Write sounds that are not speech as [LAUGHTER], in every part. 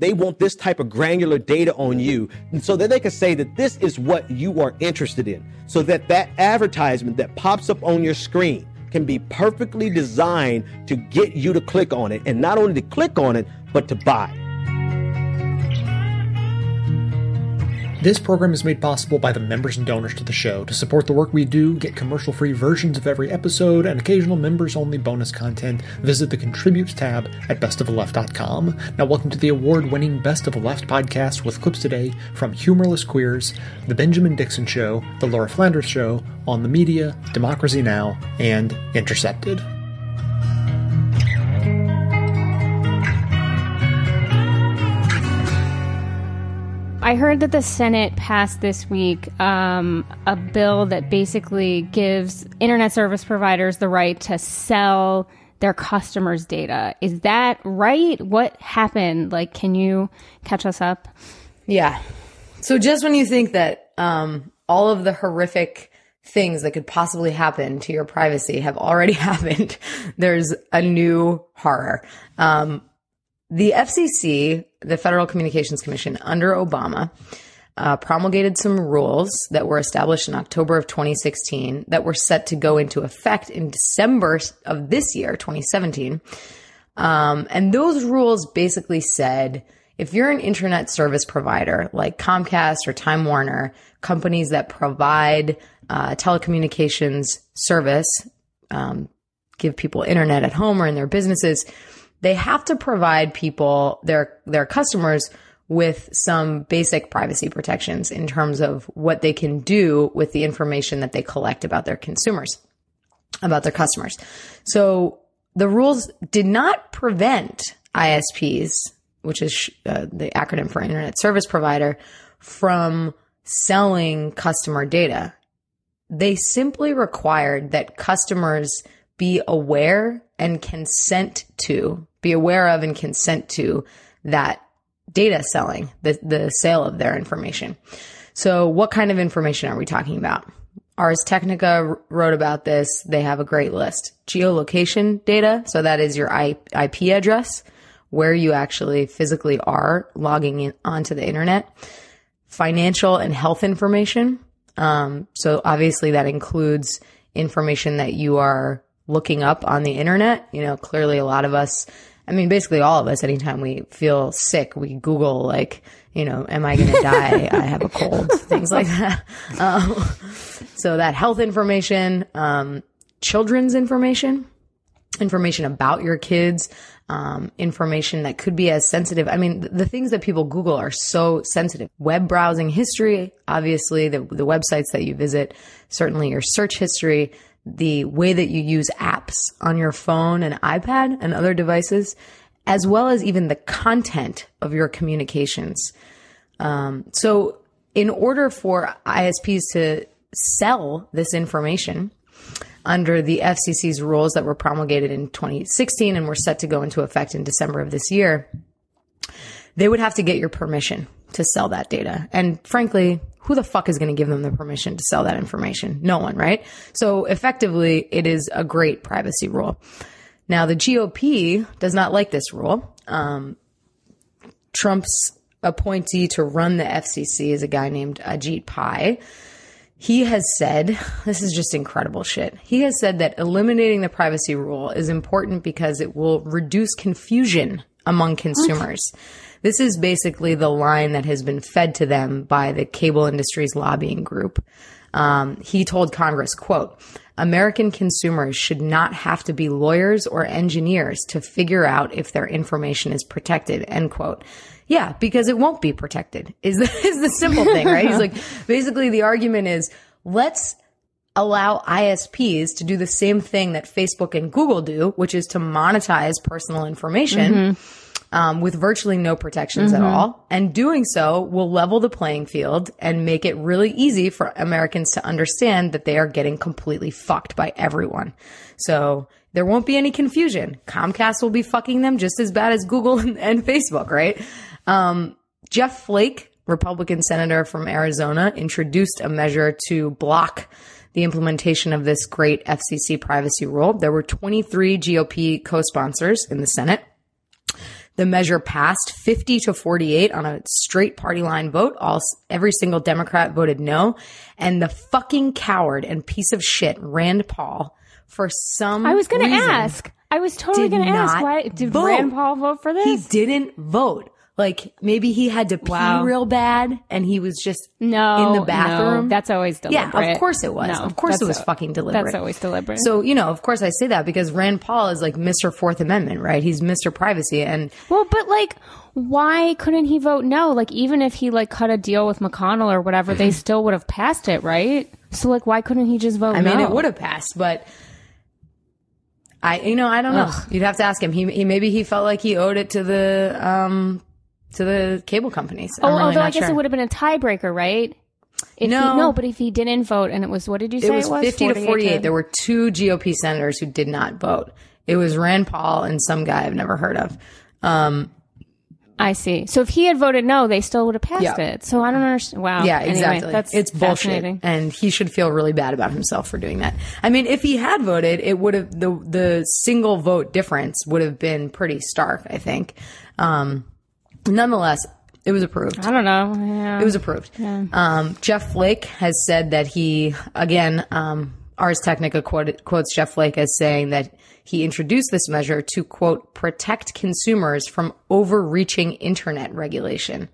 They want this type of granular data on you so that they can say that this is what you are interested in. So that that advertisement that pops up on your screen can be perfectly designed to get you to click on it and not only to click on it, but to buy. This program is made possible by the members and donors to the show. To support the work we do, get commercial free versions of every episode, and occasional members only bonus content, visit the Contribute tab at bestoftheleft.com. Now, welcome to the award winning Best of the Left podcast with clips today from Humorless Queers, The Benjamin Dixon Show, The Laura Flanders Show, On the Media, Democracy Now!, and Intercepted. I heard that the Senate passed this week um, a bill that basically gives internet service providers the right to sell their customers' data. Is that right? What happened? Like, can you catch us up? Yeah. So just when you think that um, all of the horrific things that could possibly happen to your privacy have already [LAUGHS] happened, there's a new horror. Um, the FCC, the Federal Communications Commission under Obama, uh, promulgated some rules that were established in October of 2016 that were set to go into effect in December of this year, 2017. Um, and those rules basically said if you're an internet service provider like Comcast or Time Warner, companies that provide uh, telecommunications service, um, give people internet at home or in their businesses, they have to provide people, their, their customers with some basic privacy protections in terms of what they can do with the information that they collect about their consumers, about their customers. So the rules did not prevent ISPs, which is uh, the acronym for internet service provider, from selling customer data. They simply required that customers be aware and consent to be aware of and consent to that data selling, the, the sale of their information. So what kind of information are we talking about? Ars Technica wrote about this. They have a great list. Geolocation data. So that is your IP address, where you actually physically are logging in onto the internet. Financial and health information. Um, so obviously that includes information that you are looking up on the internet. You know, clearly a lot of us I mean, basically all of us, anytime we feel sick, we Google like, you know, am I going [LAUGHS] to die? I have a cold, things like that. Um, so that health information, um, children's information, information about your kids, um, information that could be as sensitive. I mean, the, the things that people Google are so sensitive. Web browsing history, obviously, the, the websites that you visit, certainly your search history, the way that you use apps on your phone and iPad and other devices, as well as even the content of your communications. Um, so, in order for ISPs to sell this information under the FCC's rules that were promulgated in 2016 and were set to go into effect in December of this year, they would have to get your permission to sell that data. And frankly, who the fuck is going to give them the permission to sell that information? No one, right? So effectively, it is a great privacy rule. Now, the GOP does not like this rule. Um, Trump's appointee to run the FCC is a guy named Ajit Pai. He has said, this is just incredible shit. He has said that eliminating the privacy rule is important because it will reduce confusion among consumers. This is basically the line that has been fed to them by the cable industry's lobbying group. Um, he told Congress, quote, American consumers should not have to be lawyers or engineers to figure out if their information is protected, end quote. Yeah, because it won't be protected is the, [LAUGHS] is the simple thing, right? He's like, [LAUGHS] basically the argument is let's allow ISPs to do the same thing that Facebook and Google do, which is to monetize personal information. Mm-hmm um, with virtually no protections mm-hmm. at all. And doing so will level the playing field and make it really easy for Americans to understand that they are getting completely fucked by everyone. So there won't be any confusion. Comcast will be fucking them just as bad as Google [LAUGHS] and, and Facebook, right? Um, Jeff Flake, Republican senator from Arizona, introduced a measure to block the implementation of this great FCC privacy rule. There were 23 GOP co-sponsors in the Senate. The measure passed 50 to 48 on a straight party line vote. All every single Democrat voted no, and the fucking coward and piece of shit Rand Paul for some I was going to ask. I was totally going to ask why did vote. Rand Paul vote for this? He didn't vote. Like maybe he had to pee Wow. real bad and he was just no, in the no, bathroom. that's always deliberate. yeah, of course it was. No, of course it was a- fucking deliberate. That's always deliberate. So, you know, of course I say that because Rand Paul is like Mr. Fourth Amendment, right? He's Mr. Privacy. And Well, but like, why couldn't he vote no? Like, even if he like cut a deal with McConnell or whatever, they [LAUGHS] still would have passed it, right? So, like, why couldn't he just vote I mean, no? it would have passed, but I, you know, I don't know. You'd have to ask him. He, he, maybe he felt like he owed it to the, um, to the cable companies. Oh, really although I guess sure. it would have been a tiebreaker, right? If No. he, no, but if he didn't vote and it was what did you say it was 50 to 48. There were two GOP senators who did not vote. It was Rand Paul and some guy I've never heard of. Um, I see. So if he had voted no, they still would have passed Yeah. it. So I don't understand. Wow. Yeah, Anyway, exactly. that's it's bullshit, fascinating. and he should feel really bad about himself for doing that. I mean, if he had voted, it would have the the single vote difference would have been pretty stark. I think. Um, nonetheless, it was approved. I don't know. Yeah. It was approved. Um, Jeff Flake has said that he, again, um, Ars Technica quote, quotes Jeff Flake as saying that he introduced this measure to, quote, protect consumers from overreaching internet regulation.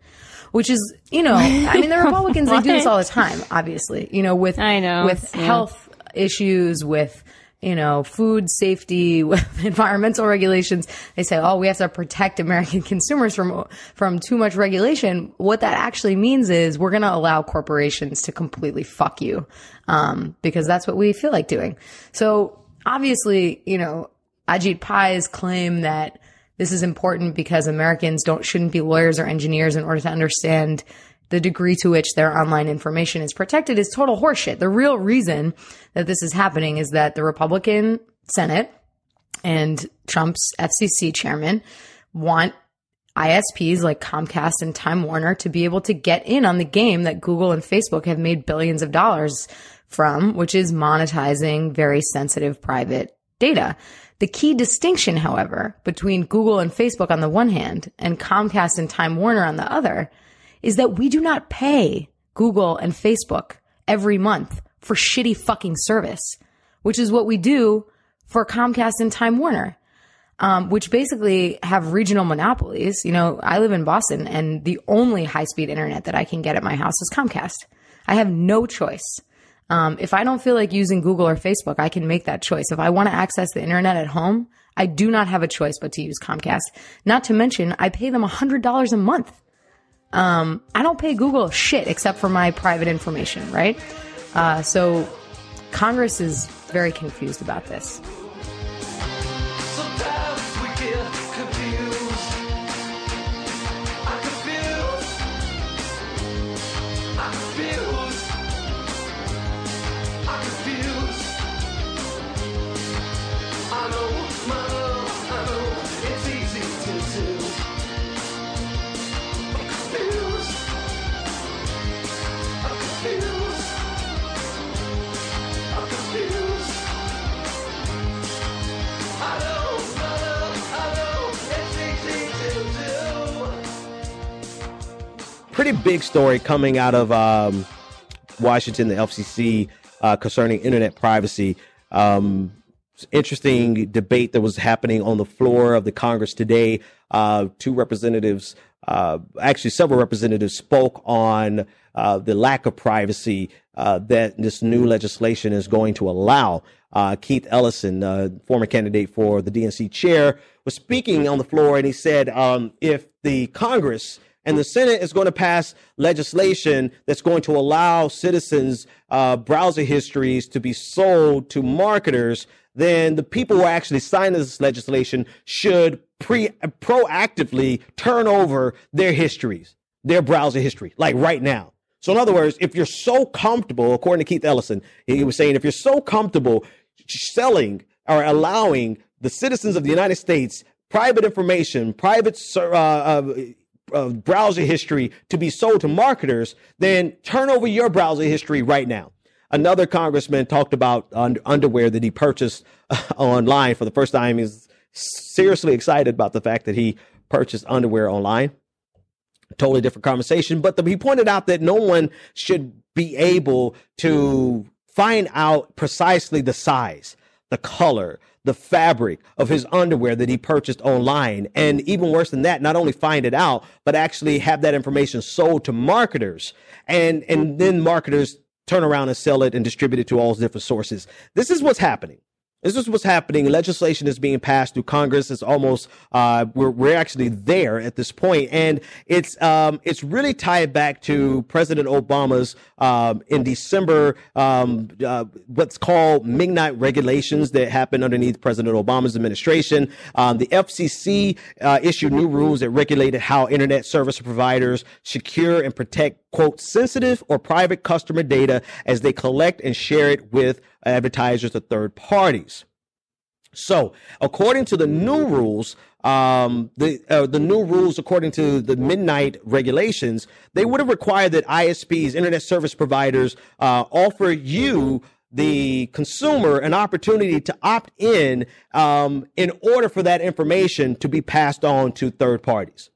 Which is, you know, I mean, the [LAUGHS] Republicans, they do this all the time, obviously, you know, with, I know, with yeah. health issues, with, you know, food safety, [LAUGHS] environmental regulations. They say, oh, we have to protect American [LAUGHS] consumers from, from too much regulation. What that actually means is we're going to allow corporations to completely fuck you. Um, because that's what we feel like doing. So obviously, you know, Ajit Pai's claim that this is important because Americans don't shouldn't be lawyers or engineers in order to understand the degree to which their online information is protected is total horseshit. The real reason that this is happening is that the Republican Senate and Trump's FCC chairman want ISPs like Comcast and Time Warner to be able to get in on the game that Google and Facebook have made billions of dollars from, which is monetizing very sensitive private data. The key distinction, however, between Google and Facebook on the one hand and Comcast and Time Warner on the other is that we do not pay Google and Facebook every month for shitty fucking service, which is what we do for Comcast and Time Warner um, which basically have regional monopolies. You know, I live in Boston and the only high speed internet that I can get at my house is Comcast. I have no choice. Um, if I don't feel like using Google or Facebook, I can make that choice. If I want to access the internet at home, I do not have a choice but to use Comcast. Not to mention, I pay them $100 a month. Um, I don't pay Google shit except for my private information, right? Uh, so Congress is very confused about this. Pretty big story coming out of um, Washington, the FCC, uh, concerning internet privacy. Um, interesting debate that was happening on the floor of the Congress today. Uh, two representatives, uh, actually several representatives, spoke on uh, the lack of privacy uh, that this new legislation is going to allow. Uh, Keith Ellison, former candidate for the DNC chair, was speaking on the floor, and he said, um, if the Congress and the Senate is going to pass legislation that's going to allow citizens' uh, browser histories to be sold to marketers, then the people who actually sign this legislation should pre proactively turn over their histories, their browser history, like right now. So, in other words, if you're so comfortable, according to Keith Ellison, he was saying, if you're so comfortable selling or allowing the citizens of the United States private information, private uh, uh, uh, browser history to be sold to marketers, then turn over your browser history right now. Another congressman talked about un- underwear that he purchased uh, online for the first time. He's seriously excited about the fact that he purchased underwear online. Totally different conversation. But the, he pointed out that no one should be able to find out precisely the size, the color, the fabric of his underwear that he purchased online. And even worse than that, not only find it out, but actually have that information sold to marketers. And, and then marketers turn around and sell it and distribute it to all different sources. This is what's happening. This is what's happening. Legislation is being passed through Congress. It's almost uh, we're we're actually there at this point, and it's um, it's really tied back to President Obama's um, in December um, uh, what's called midnight regulations that happened underneath President Obama's administration. Um, the FCC uh, issued new rules that regulated how internet service providers secure and protect quote sensitive or private customer data as they collect and share it with advertisers or third parties. So, according to the new rules, um, the uh, the new rules, according to the midnight regulations, they would have required that ISPs, internet service providers, uh, offer you the consumer an opportunity to opt in um, in order for that information to be passed on to third parties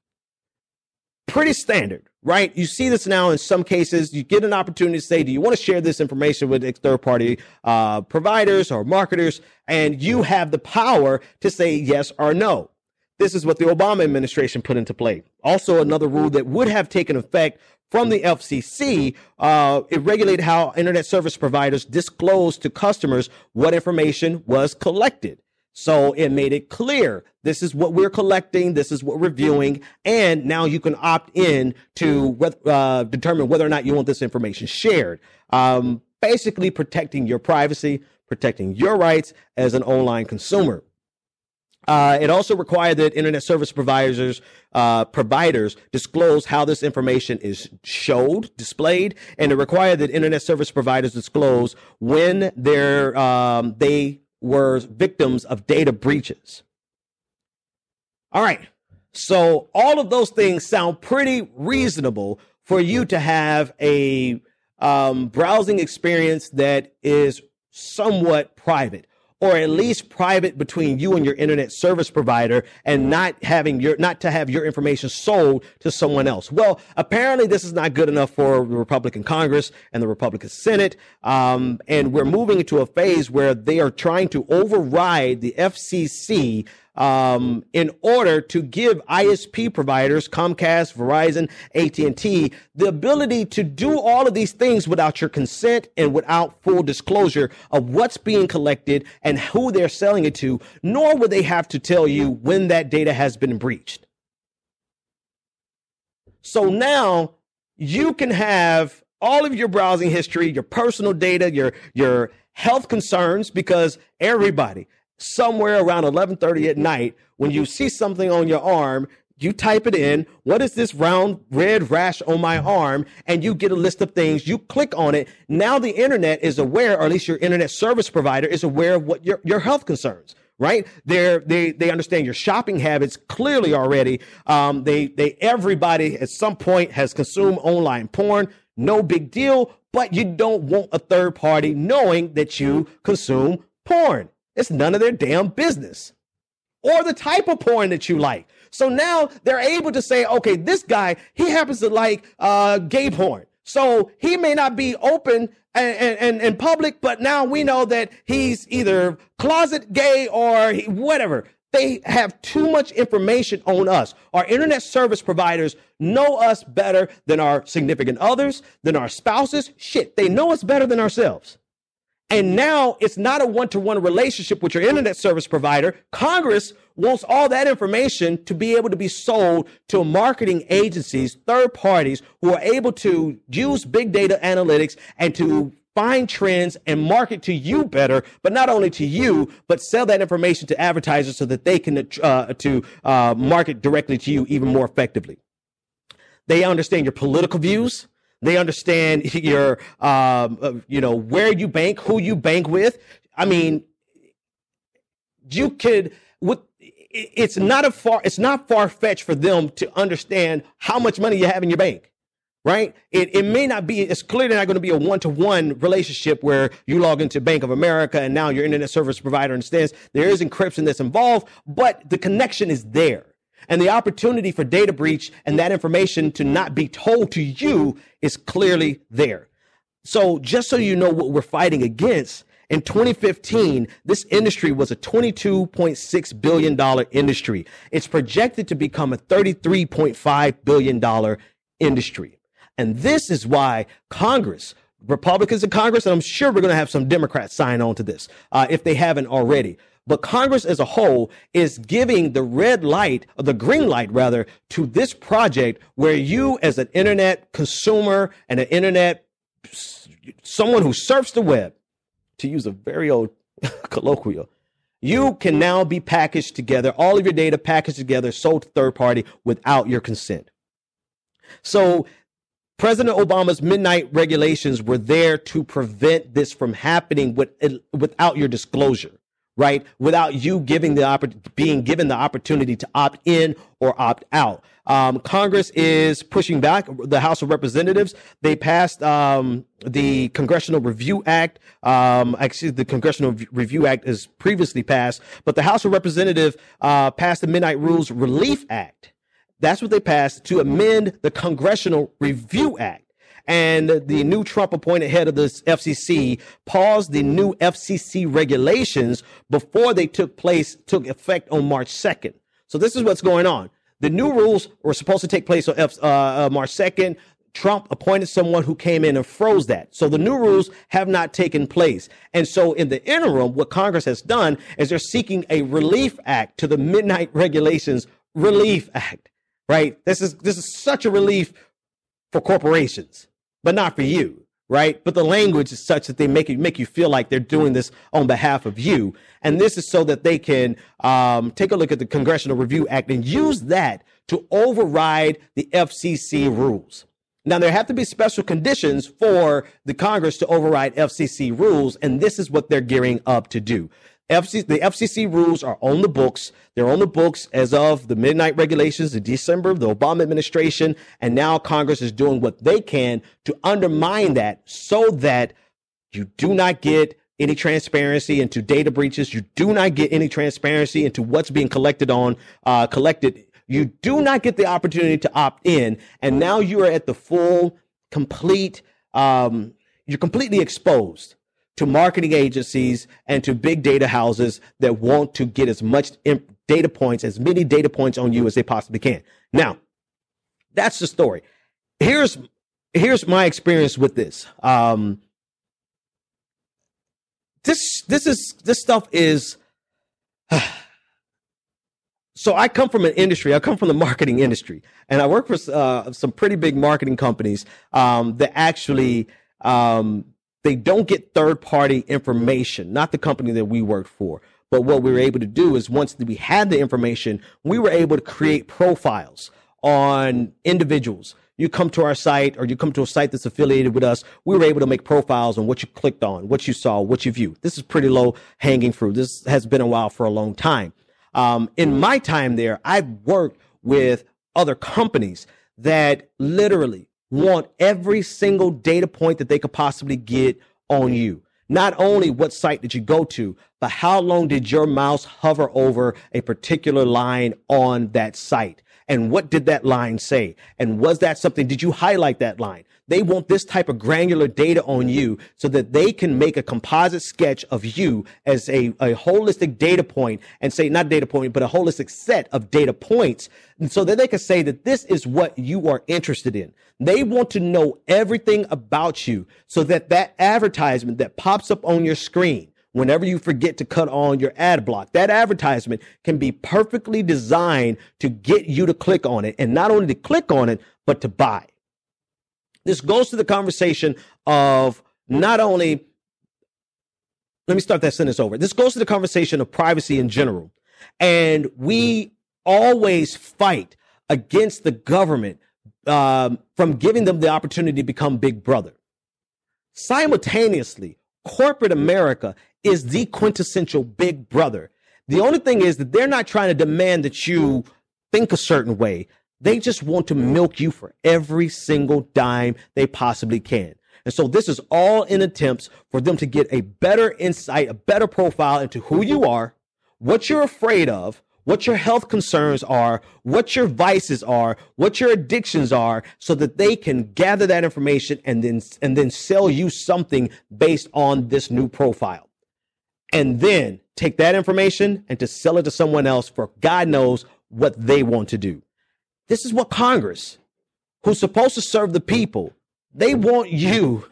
pretty standard, right? You see this now in some cases. You get an opportunity to say, do you want to share this information with third party uh, providers or marketers? And you have the power to say yes or no. This is what the Obama administration put into play. Also, another rule that would have taken effect from the FCC, uh, it regulated how internet service providers disclose to customers what information was collected. So it made it clear this is what we're collecting, this is what we're viewing, and now you can opt in to uh, determine whether or not you want this information shared. Um, basically, protecting your privacy, protecting your rights as an online consumer. Uh, it also required that internet service providers uh, providers disclose how this information is showed, displayed, and it required that internet service providers disclose when they're um, they were victims of data breaches. All right. So all of those things sound pretty reasonable for you to have a um, browsing experience that is somewhat private or at least private between you and your internet service provider and not having your not to have your information sold to someone else. Well apparently this is not good enough for the republican congress and the republican senate um, and we're moving into a phase where they are trying to override the fcc um, in order to give ISP providers, Comcast, Verizon, AT&T, the ability to do all of these things without your consent and without full disclosure of what's being collected and who they're selling it to, nor would they have to tell you when that data has been breached. So now you can have all of your browsing history, your personal data, your your health concerns because everybody somewhere around 11:30 at night when you see something on your arm you type it in what is this round red rash on my arm? And you get a list of things. You click on it. Now the internet is aware or at least your internet service provider is aware of what your, your health concerns right? They're, they they understand your shopping habits clearly already. Um, they they everybody at some point has consumed online porn. No big deal. But you don't want a third party knowing that you consume porn it's none of their damn business. Or the type of porn that you like. So now they're able to say, okay, this guy, he happens to like uh, gay porn. So he may not be open and, and, and public, but now we know that he's either closet gay or he, whatever. They have too much information on us. Our internet service providers know us better than our significant others, than our spouses. Shit, they know us better than ourselves. And now it's not a one to one relationship with your internet service provider. Congress wants all that information to be able to be sold to marketing agencies, third parties who are able to use big data analytics and to find trends and market to you better, but not only to you, but sell that information to advertisers so that they can uh, to uh, market directly to you even more effectively. They understand your political views. They understand [LAUGHS] your, um, uh, you know, where you bank, who you bank with. I mean, you could with it's not a far it's not far fetched for them to understand how much money you have in your bank right? It, it may not be it's clearly not going to be a one-to-one relationship where you log into bank of america and now your internet service provider understands there is encryption that's involved but the connection is there And the opportunity for data breach and that information to not be told to you is clearly there. So just so you know what we're fighting against, in 2015, this industry was a $22.6 billion industry. It's projected to become a $33.5 billion industry. And this is why Congress, Republicans in Congress, and I'm sure we're going to have some Democrats sign on to this uh, if they haven't already. But Congress as a whole is giving the red light, or the green light rather, to this project where you, as an internet consumer and an internet someone who surfs the web, to use a very old [LAUGHS] colloquial, you can now be packaged together, all of your data packaged together, sold to third party without your consent. So President Obama's midnight regulations were there to prevent this from happening with, without your disclosure, right? Without you giving the oppor- being given the opportunity to opt in or opt out. Um, Congress is pushing back. The House of Representatives they passed um, the Congressional Review Act. Um, actually, the Congressional Review Act is previously passed, but the House of Representatives uh, passed the Midnight Rules Relief Act. That's what they passed to amend the Congressional Review Act. And the new Trump appointed head of the FCC paused the new FCC regulations before they took place, took effect on March 2nd. So this is what's going on. The new rules were supposed to take place on F, uh, uh, March 2nd. Trump appointed someone who came in and froze that. So the new rules have not taken place. And so in the interim, what Congress has done is they're seeking a relief act to the Midnight Regulations Relief Act, right? This is, this is such a relief for corporations, but not for you, right? But the language is such that they make you make you feel like they're doing this on behalf of you, and this is so that they can um, take a look at the Congressional Review Act and use that to override the FCC rules. Now there have to be special conditions for the Congress to override FCC rules, and this is what they're gearing up to do. The FCC rules are on the books. They're on the books as of the midnight regulations in December of the Obama administration. And now Congress is doing what they can to undermine that so that you do not get any transparency into data breaches. You do not get any transparency into what's being collected on, uh, collected. You do not get the opportunity to opt in. And now you are at the full, complete, um, you're completely exposed to marketing agencies and to big data houses that want to get as much data points, as many data points on you as they possibly can. Now, that's the story. Here's here's my experience with this. Um, this this is this stuff is. [SIGHS] so I come from an industry. I come from the marketing industry, and I work for uh, some pretty big marketing companies um, that actually um, they don't get third party information, not the company that we worked for. But what we were able to do is once we had the information, we were able to create profiles on individuals. You come to our site or you come to a site that's affiliated with us, we were able to make profiles on what you clicked on, what you saw, what you viewed. This is pretty low hanging fruit. This has been a while for a long time. Um, in my time there, I've worked with other companies that literally want every single data point that they could possibly get on you. Not only what site did you go to, but how long did your mouse hover over a particular line on that site? And what did that line say? And was that something? Did you highlight that line? They want this type of granular data on you so that they can make a composite sketch of you as a, a holistic data point and say, not data point, but a holistic set of data points. And so that they can say that this is what you are interested in. They want to know everything about you so that that advertisement that pops up on your screen whenever you forget to cut on your ad block. That advertisement can be perfectly designed to get you to click on it and not only to click on it, but to buy. This goes to the conversation of not only, let me start that sentence over. This goes to the conversation of privacy in general. And we always fight against the government um, from giving them the opportunity to become big brother. Simultaneously, corporate America is the quintessential big brother. The only thing is that they're not trying to demand that you think a certain way. They just want to milk you for every single dime they possibly can. And so this is all in attempts for them to get a better insight, a better profile into who you are, what you're afraid of, what your health concerns are, what your vices are, what your addictions are, so that they can gather that information and then and then sell you something based on this new profile. And then take that information and to sell it to someone else for God knows what they want to do. This is what Congress, who's supposed to serve the people, they want you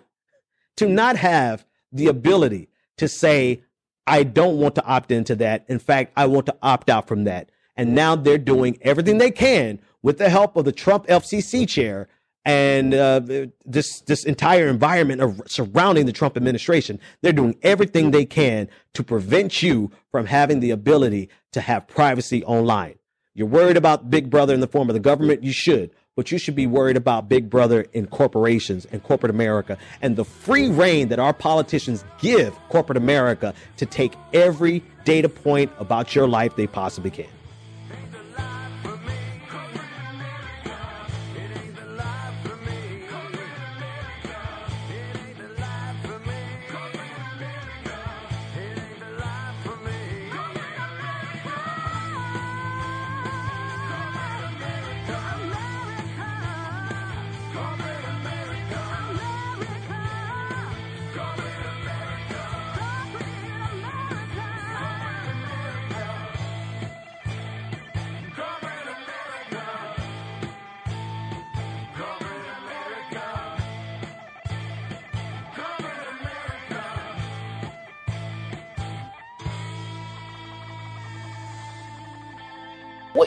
to not have the ability to say, I don't want to opt into that. In fact, I want to opt out from that. And now they're doing everything they can with the help of the Trump FCC chair and uh, this this entire environment of surrounding the Trump administration. They're doing everything they can to prevent you from having the ability to have privacy online. You're worried about Big Brother in the form of the government. You should but you should be worried about Big Brother in corporations and corporate America and the free reign that our politicians give corporate America to take every data point about your life they possibly can.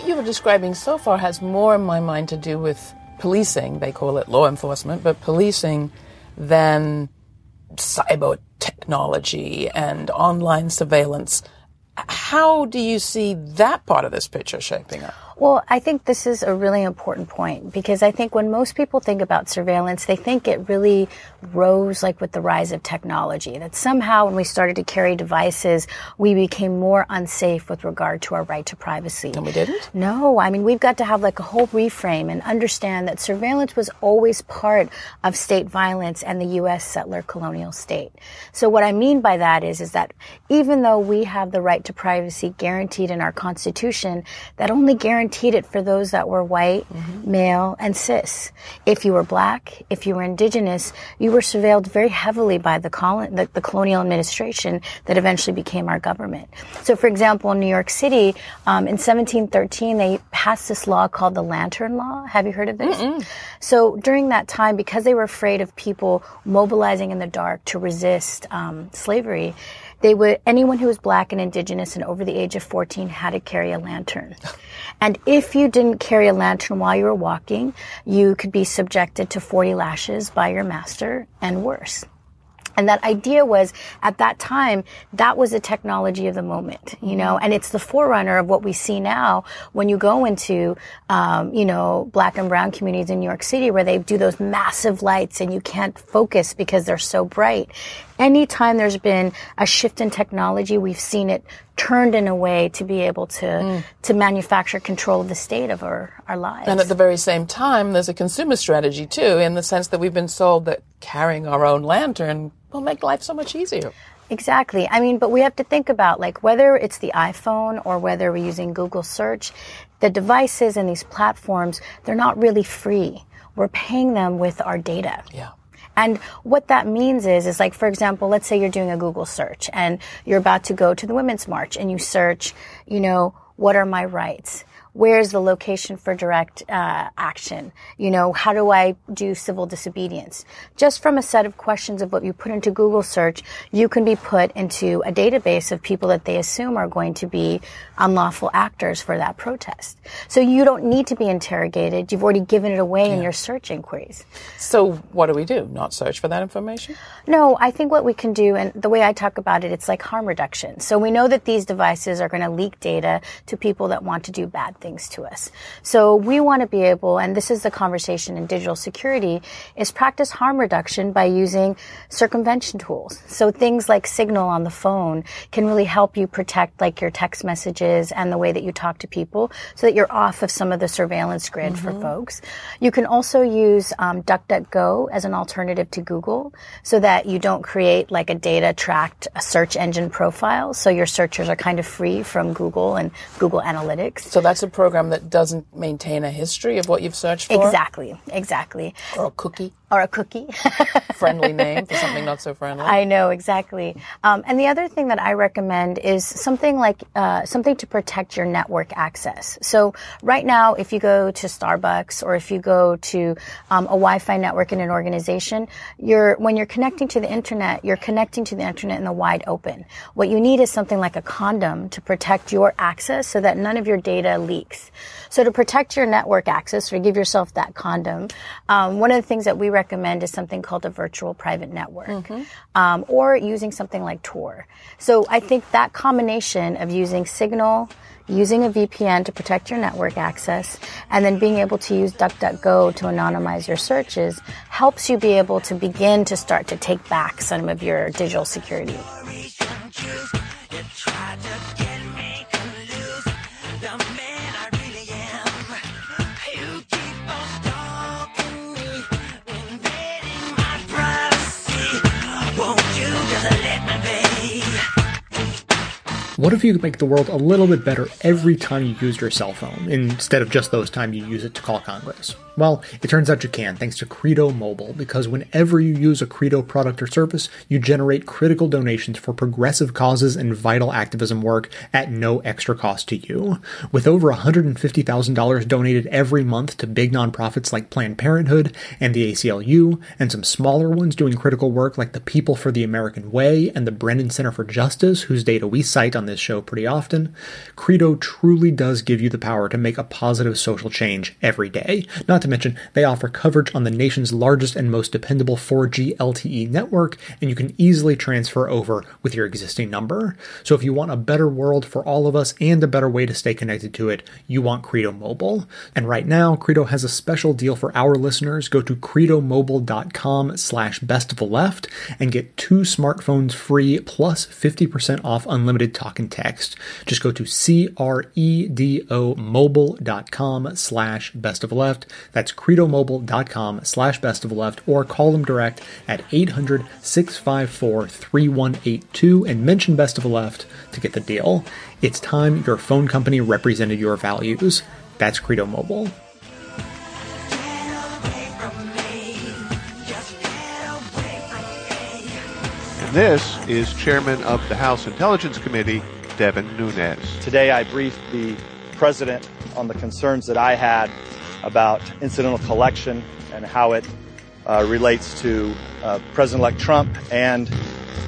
What you were describing so far has more in my mind to do with policing, they call it law enforcement, but policing than cyber technology and online surveillance. How do you see that part of this picture shaping up? Well, I think this is a really important point because I think when most people think about surveillance, they think it really rose like with the rise of technology. That somehow when we started to carry devices, we became more unsafe with regard to our right to privacy. And we didn't? No, I mean, we've got to have like a whole reframe and understand that surveillance was always part of state violence and the U.S. settler colonial state. So what I mean by that is, is that even though we have the right to privacy guaranteed in our constitution, that only guaranteed it for those that were white, male, and cis. If you were black, if you were indigenous, you were surveilled very heavily by the, colon, the, the colonial administration that eventually became our government. So, for example, in New York City, um, in 1713, they passed this law called the Lantern Law. Have you heard of this? So, during that time, because they were afraid of people mobilizing in the dark to resist um, slavery, they would anyone who was black and indigenous and over the age of 14 had to carry a lantern. [LAUGHS] And if you didn't carry a lantern while you were walking, you could be subjected to 40 lashes by your master and worse. And that idea was at that time, that was the technology of the moment, you know, and it's the forerunner of what we see now when you go into, um, you know, black and brown communities in New York City where they do those massive lights and you can't focus because they're so bright. Anytime there's been a shift in technology, we've seen it turned in a way to be able to, to manufacture control of the state of our, our lives. And at the very same time, there's a consumer strategy too, in the sense that we've been sold that carrying our own lantern will make life so much easier. Exactly. I mean, but we have to think about like whether it's the iPhone or whether we're using Google search, the devices and these platforms, they're not really free. We're paying them with our data. Yeah. And what that means is, is like, for example, let's say you're doing a Google search and you're about to go to the Women's March and you search, you know, what are my rights? Where's the location for direct uh, action? You know, how do I do civil disobedience? Just from a set of questions of what you put into Google search, you can be put into a database of people that they assume are going to be unlawful actors for that protest. So you don't need to be interrogated. You've already given it away in your search inquiries. So what do we do? Not search for that information? No, I think what we can do, and the way I talk about it, it's like harm reduction. So we know that these devices are going to leak data to people that want to do bad things. Things to us. So we want to be able, and this is the conversation in digital security, is practice harm reduction by using circumvention tools. So things like Signal on the phone can really help you protect like your text messages and the way that you talk to people so that you're off of some of the surveillance grid mm-hmm. for folks. You can also use um, DuckDuckGo as an alternative to Google so that you don't create like a data tracked search engine profile. So your searchers are kind of free from Google and Google Analytics. So that's a program that doesn't maintain a history of what you've searched for? Exactly, exactly. Or a cookie? Or a cookie. [LAUGHS] friendly name for something not so friendly. I know, exactly. Um, and the other thing that I recommend is something like uh, something to protect your network access. So right now, if you go to Starbucks or if you go to um, a Wi-Fi network in an organization, you're when you're connecting to the internet, you're connecting to the internet in the wide open. What you need is something like a condom to protect your access so that none of your data leaks. So to protect your network access or give yourself that condom, um, one of the things that we recommend is something called a virtual private network, mm-hmm. um, or using something like Tor. So I think that combination of using Signal, using a VPN to protect your network access, and then being able to use DuckDuckGo to anonymize your searches helps you be able to begin to start to take back some of your digital security. What if you could make the world a little bit better every time you used your cell phone, instead of just those times you use it to call Congress? Well, it turns out you can thanks to Credo Mobile, because whenever you use a Credo product or service, you generate critical donations for progressive causes and vital activism work at no extra cost to you. With over $150,000 donated every month to big nonprofits like Planned Parenthood and the ACLU, and some smaller ones doing critical work like the People for the American Way and the Brennan Center for Justice, whose data we cite on this show pretty often, Credo truly does give you the power to make a positive social change every day. Not to mention, they offer coverage on the nation's largest and most dependable 4G LTE network, and you can easily transfer over with your existing number. So if you want a better world for all of us and a better way to stay connected to it, you want Credo Mobile. And right now, Credo has a special deal for our listeners. Go to credomobile.com slash best of the left and get two smartphones free plus 50% off unlimited talk and text. Just go to credomobile.com slash best of left. That's credomobile.com slash best of left or call them direct at 800 654 3182 and mention best of left to get the deal. It's time your phone company represented your values. That's Credo Mobile. This is Chairman of the House Intelligence Committee, Devin Nunes. Today I briefed the President on the concerns that I had about incidental collection and how it uh, relates to uh, President-elect Trump and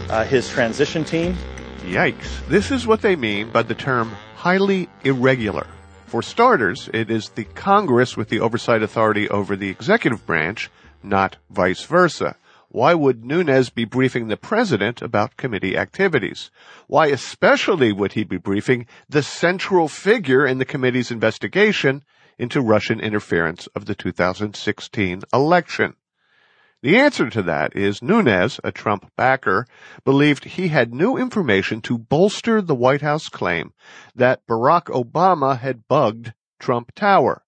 uh, his transition team. Yikes. This is what they mean by the term highly irregular. For starters, it is the Congress with the oversight authority over the executive branch, not vice versa. Why would Nunes be briefing the president about committee activities? Why especially would he be briefing the central figure in the committee's investigation into Russian interference of the 2016 election? The answer to that is Nunes, a Trump backer, believed he had new information to bolster the White House claim that Barack Obama had bugged Trump Tower.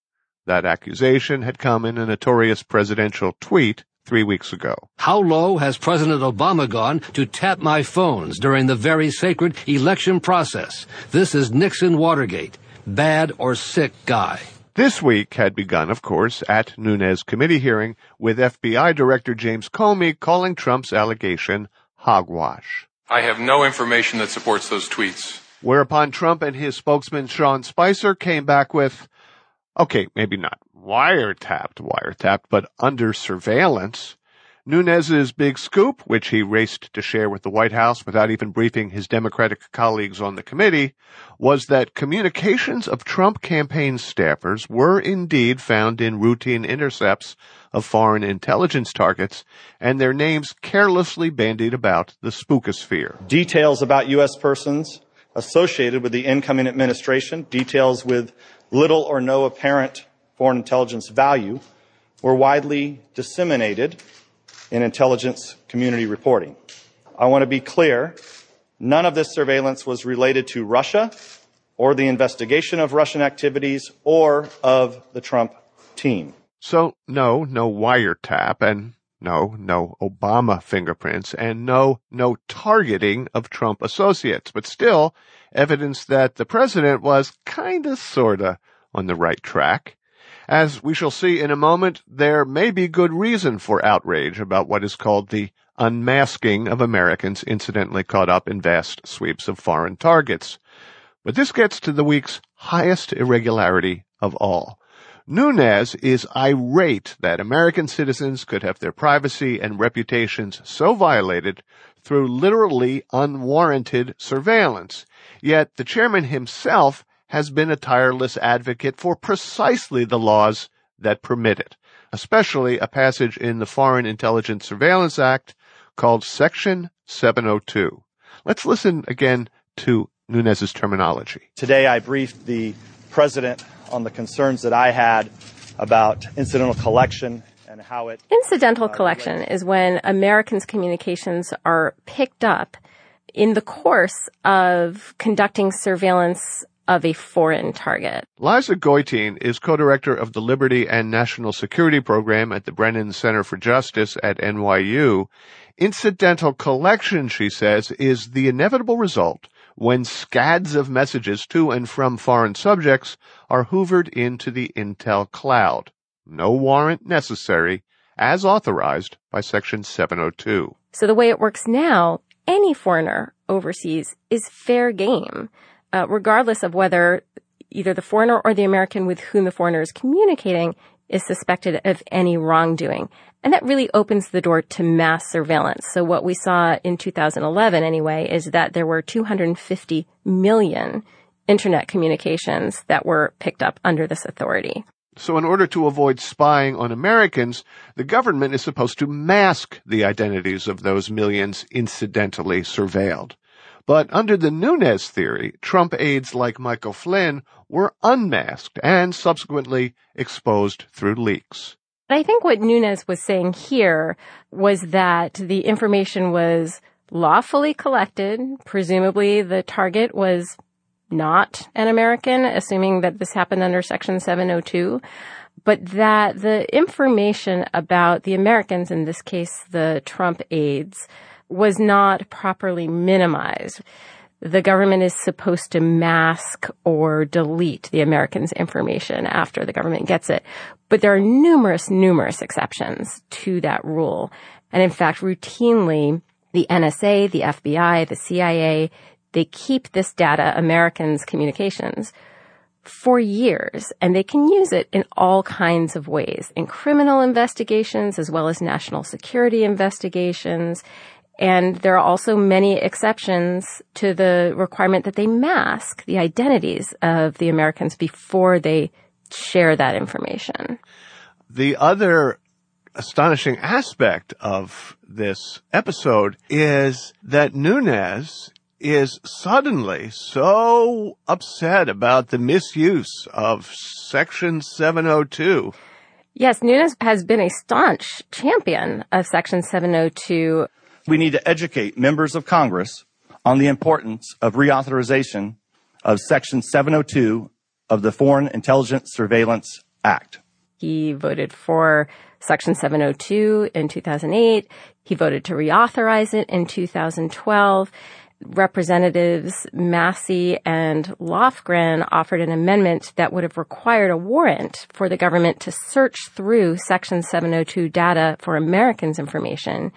That accusation had come in a notorious presidential tweet three weeks ago. How low has President Obama gone to tap my phones during the very sacred election process? This is Nixon Watergate. Bad or sick guy. This week had begun, of course, at Nunes' committee hearing with FBI Director James Comey calling Trump's allegation hogwash. I have no information that supports those tweets. Whereupon Trump and his spokesman Sean Spicer came back with, okay, maybe not wiretapped, wiretapped, but under surveillance. Nunes's big scoop, which he raced to share with the White House without even briefing his Democratic colleagues on the committee, was that communications of Trump campaign staffers were indeed found in routine intercepts of foreign intelligence targets and their names carelessly bandied about the spookosphere. Details about U.S. persons associated with the incoming administration, details with little or no apparent foreign intelligence value were widely disseminated in intelligence community reporting. I want to be clear. None of this surveillance was related to Russia or the investigation of Russian activities or of the Trump team. So, no, no wiretap, and no, no Obama fingerprints, and no, no targeting of Trump associates, but still evidence that the president was kinda sorta on the right track. As we shall see in a moment, there may be good reason for outrage about what is called the unmasking of Americans incidentally caught up in vast sweeps of foreign targets. But this gets to the week's highest irregularity of all. Nunes is irate that American citizens could have their privacy and reputations so violated through literally unwarranted surveillance. Yet the chairman himself has been a tireless advocate for precisely the laws that permit it, especially a passage in the Foreign Intelligence Surveillance Act called Section 702. Let's listen again to Nunes's terminology. Today I briefed the president on the concerns that I had about incidental collection and how it Incidental uh, collection is when Americans' communications are picked up in the course of conducting surveillance of a foreign target. Liza Goitein is co-director of the Liberty and National Security Program at the Brennan Center for Justice at NYU. Incidental collection, she says, is the inevitable result when scads of messages to and from foreign subjects are hoovered into the intel cloud. No warrant necessary, as authorized by Section 702. So the way it works now, any foreigner overseas is fair game, uh, regardless of whether either the foreigner or the American with whom the foreigner is communicating is suspected of any wrongdoing. And that really opens the door to mass surveillance. So what we saw in 2011 anyway is that there were 250 million internet communications that were picked up under this authority. So in order to avoid spying on Americans, the government is supposed to mask the identities of those millions incidentally surveilled. But under the Nunes theory, Trump aides like Michael Flynn were unmasked and subsequently exposed through leaks. I think what Nunes was saying here was that the information was lawfully collected. Presumably the target was not an American, assuming that this happened under Section 702, but that the information about the Americans, in this case the Trump aides, was not properly minimized. The government is supposed to mask or delete the Americans' information after the government gets it. But there are numerous, numerous exceptions to that rule. And in fact, routinely, the NSA, the FBI, the CIA, they keep this data, Americans' communications, for years, and they can use it in all kinds of ways, in criminal investigations as well as national security investigations. And there are also many exceptions to the requirement that they mask the identities of the Americans before they share that information. The other astonishing aspect of this episode is that Nunes is suddenly so upset about the misuse of Section 702. Yes, Nunes has been a staunch champion of Section 702. We need to educate members of Congress on the importance of reauthorization of Section 702 of the Foreign Intelligence Surveillance Act. He voted for Section 702 in 2008. He voted to reauthorize it in 2012. Representatives Massey and Lofgren offered an amendment that would have required a warrant for the government to search through Section 702 data for Americans' information.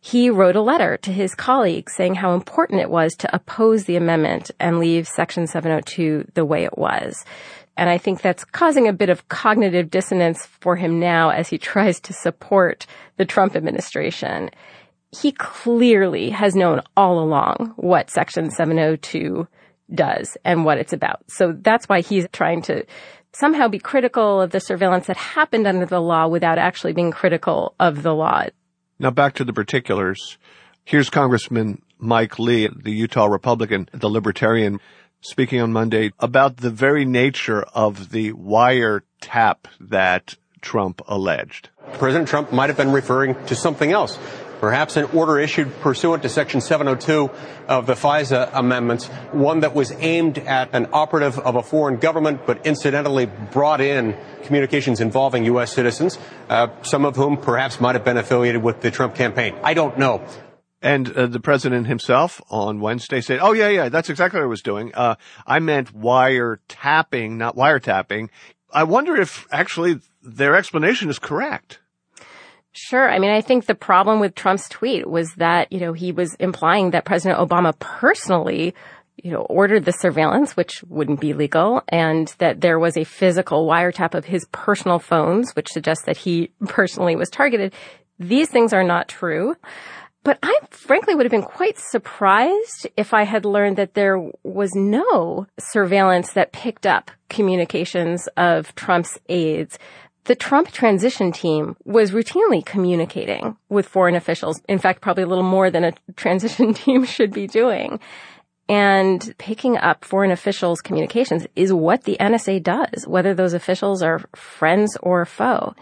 He wrote a letter to his colleagues saying how important it was to oppose the amendment and leave Section 702 the way it was. And I think that's causing a bit of cognitive dissonance for him now as he [LAUGHS] tries to support the Trump administration he clearly has known all along what Section 702 does and what it's about. So that's why he's trying to somehow be critical of the surveillance that happened under the law without actually being critical of the law. Now back to the particulars. Here's Congressman Mike Lee, the Utah Republican, the Libertarian, speaking on Monday about the very nature of the wiretap that Trump alleged. President Trump might have been referring to something else. Perhaps an order issued pursuant to Section 702 of the FISA amendments, one that was aimed at an operative of a foreign government, but incidentally brought in communications involving U.S. citizens, uh, some of whom perhaps might have been affiliated with the Trump campaign. I don't know. And uh, the president himself on Wednesday said, "Oh yeah, yeah, that's exactly what I was doing. Uh, I meant wire tapping, not wiretapping." I wonder if actually their explanation is correct. Sure. I mean, I think the problem with Trump's tweet was that, you know, he was implying that President Obama personally, you know, ordered the surveillance, which wouldn't be legal, and that there was a physical wiretap of his personal phones, which suggests that he [LAUGHS] personally was targeted. These things are not true. But I frankly would have been quite surprised if I had learned that there was no surveillance that picked up communications of Trump's aides the Trump transition team was routinely communicating with foreign officials. In fact, probably a little more than a transition [LAUGHS] team should be doing. And picking up foreign officials' communications is what the NSA does, whether those officials are friends or foe.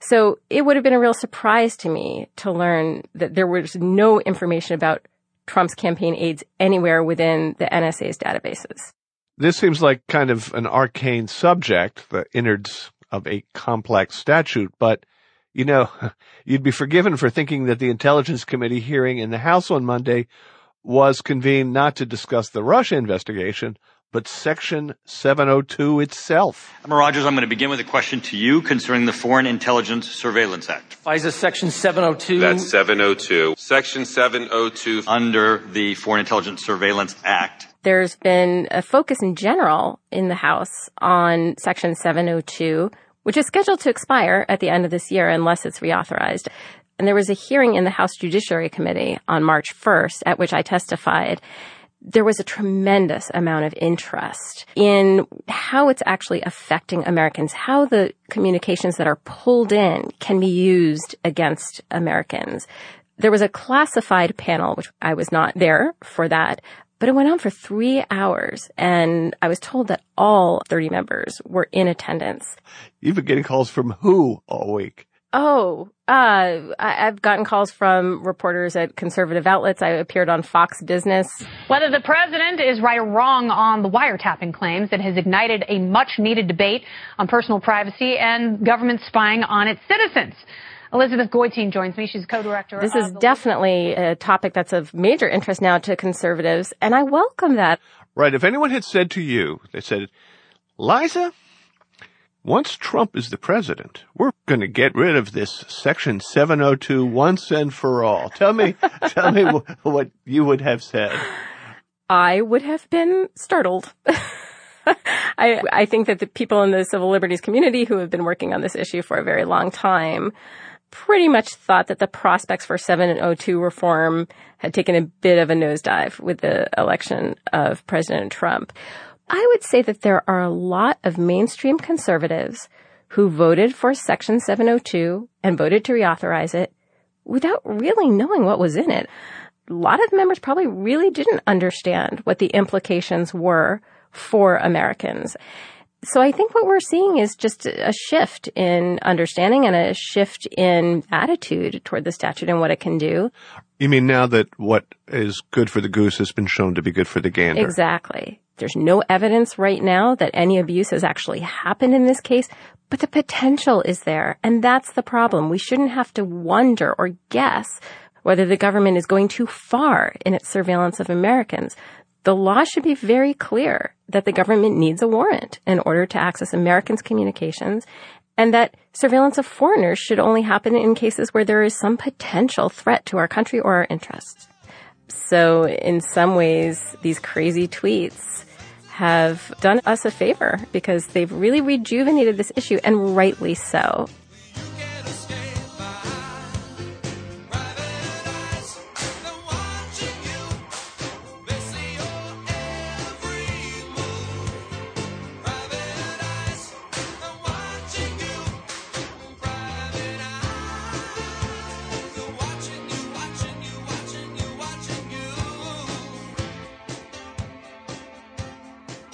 So it would have been a real surprise to me to learn that there was no information about Trump's campaign aides anywhere within the NSA's databases. This seems like kind of an arcane subject, the innards of a complex statute, but you know, [LAUGHS] you'd be forgiven for thinking that the Intelligence Committee hearing in the House on Monday was convened not to discuss the Russia investigation, but Section 702 itself. Admiral Rogers, I'm going to begin with a question to you concerning the Foreign Intelligence Surveillance Act. FISA Section 702. That's 702. Section 702. Under the Foreign Intelligence Surveillance Act. There's been a focus in general in the House on Section 702, which is scheduled to expire at the end of this year unless it's reauthorized. And there was a hearing in the House Judiciary Committee on March 1st at which I testified there was a tremendous amount of interest in how it's actually affecting Americans, how the communications that are pulled in can be used against Americans. There was a classified panel, which I was not there for that, but it went on for three hours and I was told that all 30 members were in attendance. You've been getting calls from who all week? Oh, uh, I, have gotten calls from reporters at conservative outlets. I appeared on Fox Business. Whether the president is right or wrong on the wiretapping claims that has ignited a much needed debate on personal privacy and government spying on its citizens. Elizabeth Goitein joins me. She's co-director. This is definitely a topic that's of major interest now to conservatives, and I welcome that. Right. If anyone had said to you, they said, Liza, once Trump is the president, we're going to get rid of this Section 702 once and for all. Tell me, [LAUGHS] tell me what you would have said. I would have been startled. [LAUGHS] I, I think that the people in the civil liberties community who have been working on this issue for a very long time pretty much thought that the prospects for 702 reform had taken a bit of a nosedive with the election of President Trump. I would say that there are a lot of mainstream conservatives who voted for Section 702 and voted to reauthorize it without really knowing what was in it. A lot of members probably really didn't understand what the implications were for Americans. So I think what we're seeing is just a shift in understanding and a shift in attitude toward the statute and what it can do. You mean now that what is good for the goose has been shown to be good for the gander? Exactly. There's no evidence right now that any abuse has actually happened in this case, but the potential is there. And that's the problem. We shouldn't have to wonder or guess whether the government is going too far in its surveillance of Americans. The law should be very clear that the government needs a warrant in order to access Americans' communications and that surveillance of foreigners should only happen in cases where there is some potential threat to our country or our interests. So in some ways, these crazy tweets have done us a favor because they've really rejuvenated this issue and rightly so.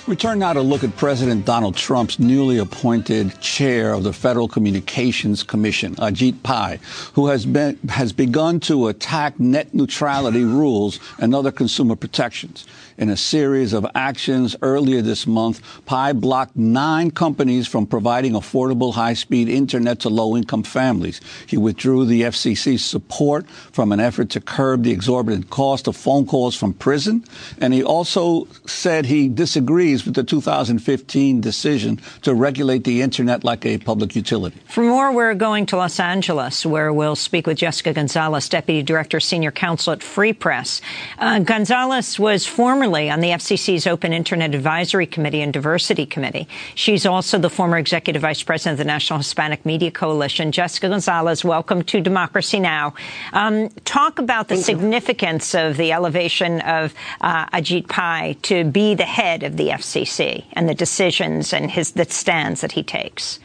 We turn now to look at President Donald Trump's newly appointed chair of the Federal Communications Commission, Ajit Pai, who has been has begun to attack net neutrality rules and other consumer protections. In a series of actions earlier this month, Pai blocked nine companies from providing affordable high-speed internet to low-income families. He withdrew the FCC's support from an effort to curb the exorbitant cost of phone calls from prison, and he also said he disagrees with the 2015 decision to regulate the internet like a public utility. For more, we're going to Los Angeles, where we'll speak with Jessica Gonzalez, Deputy Director, Senior Counsel at Free Press. Uh, Gonzalez was formerly on the FCC's Open Internet Advisory Committee and Diversity Committee. She's also the former Executive Vice President of the National Hispanic Media Coalition. Jessica Gonzalez, welcome to Democracy Now! Um, talk about the significance of the elevation of uh, Ajit Pai to be the head of the FCC and the decisions and his the stands that he takes.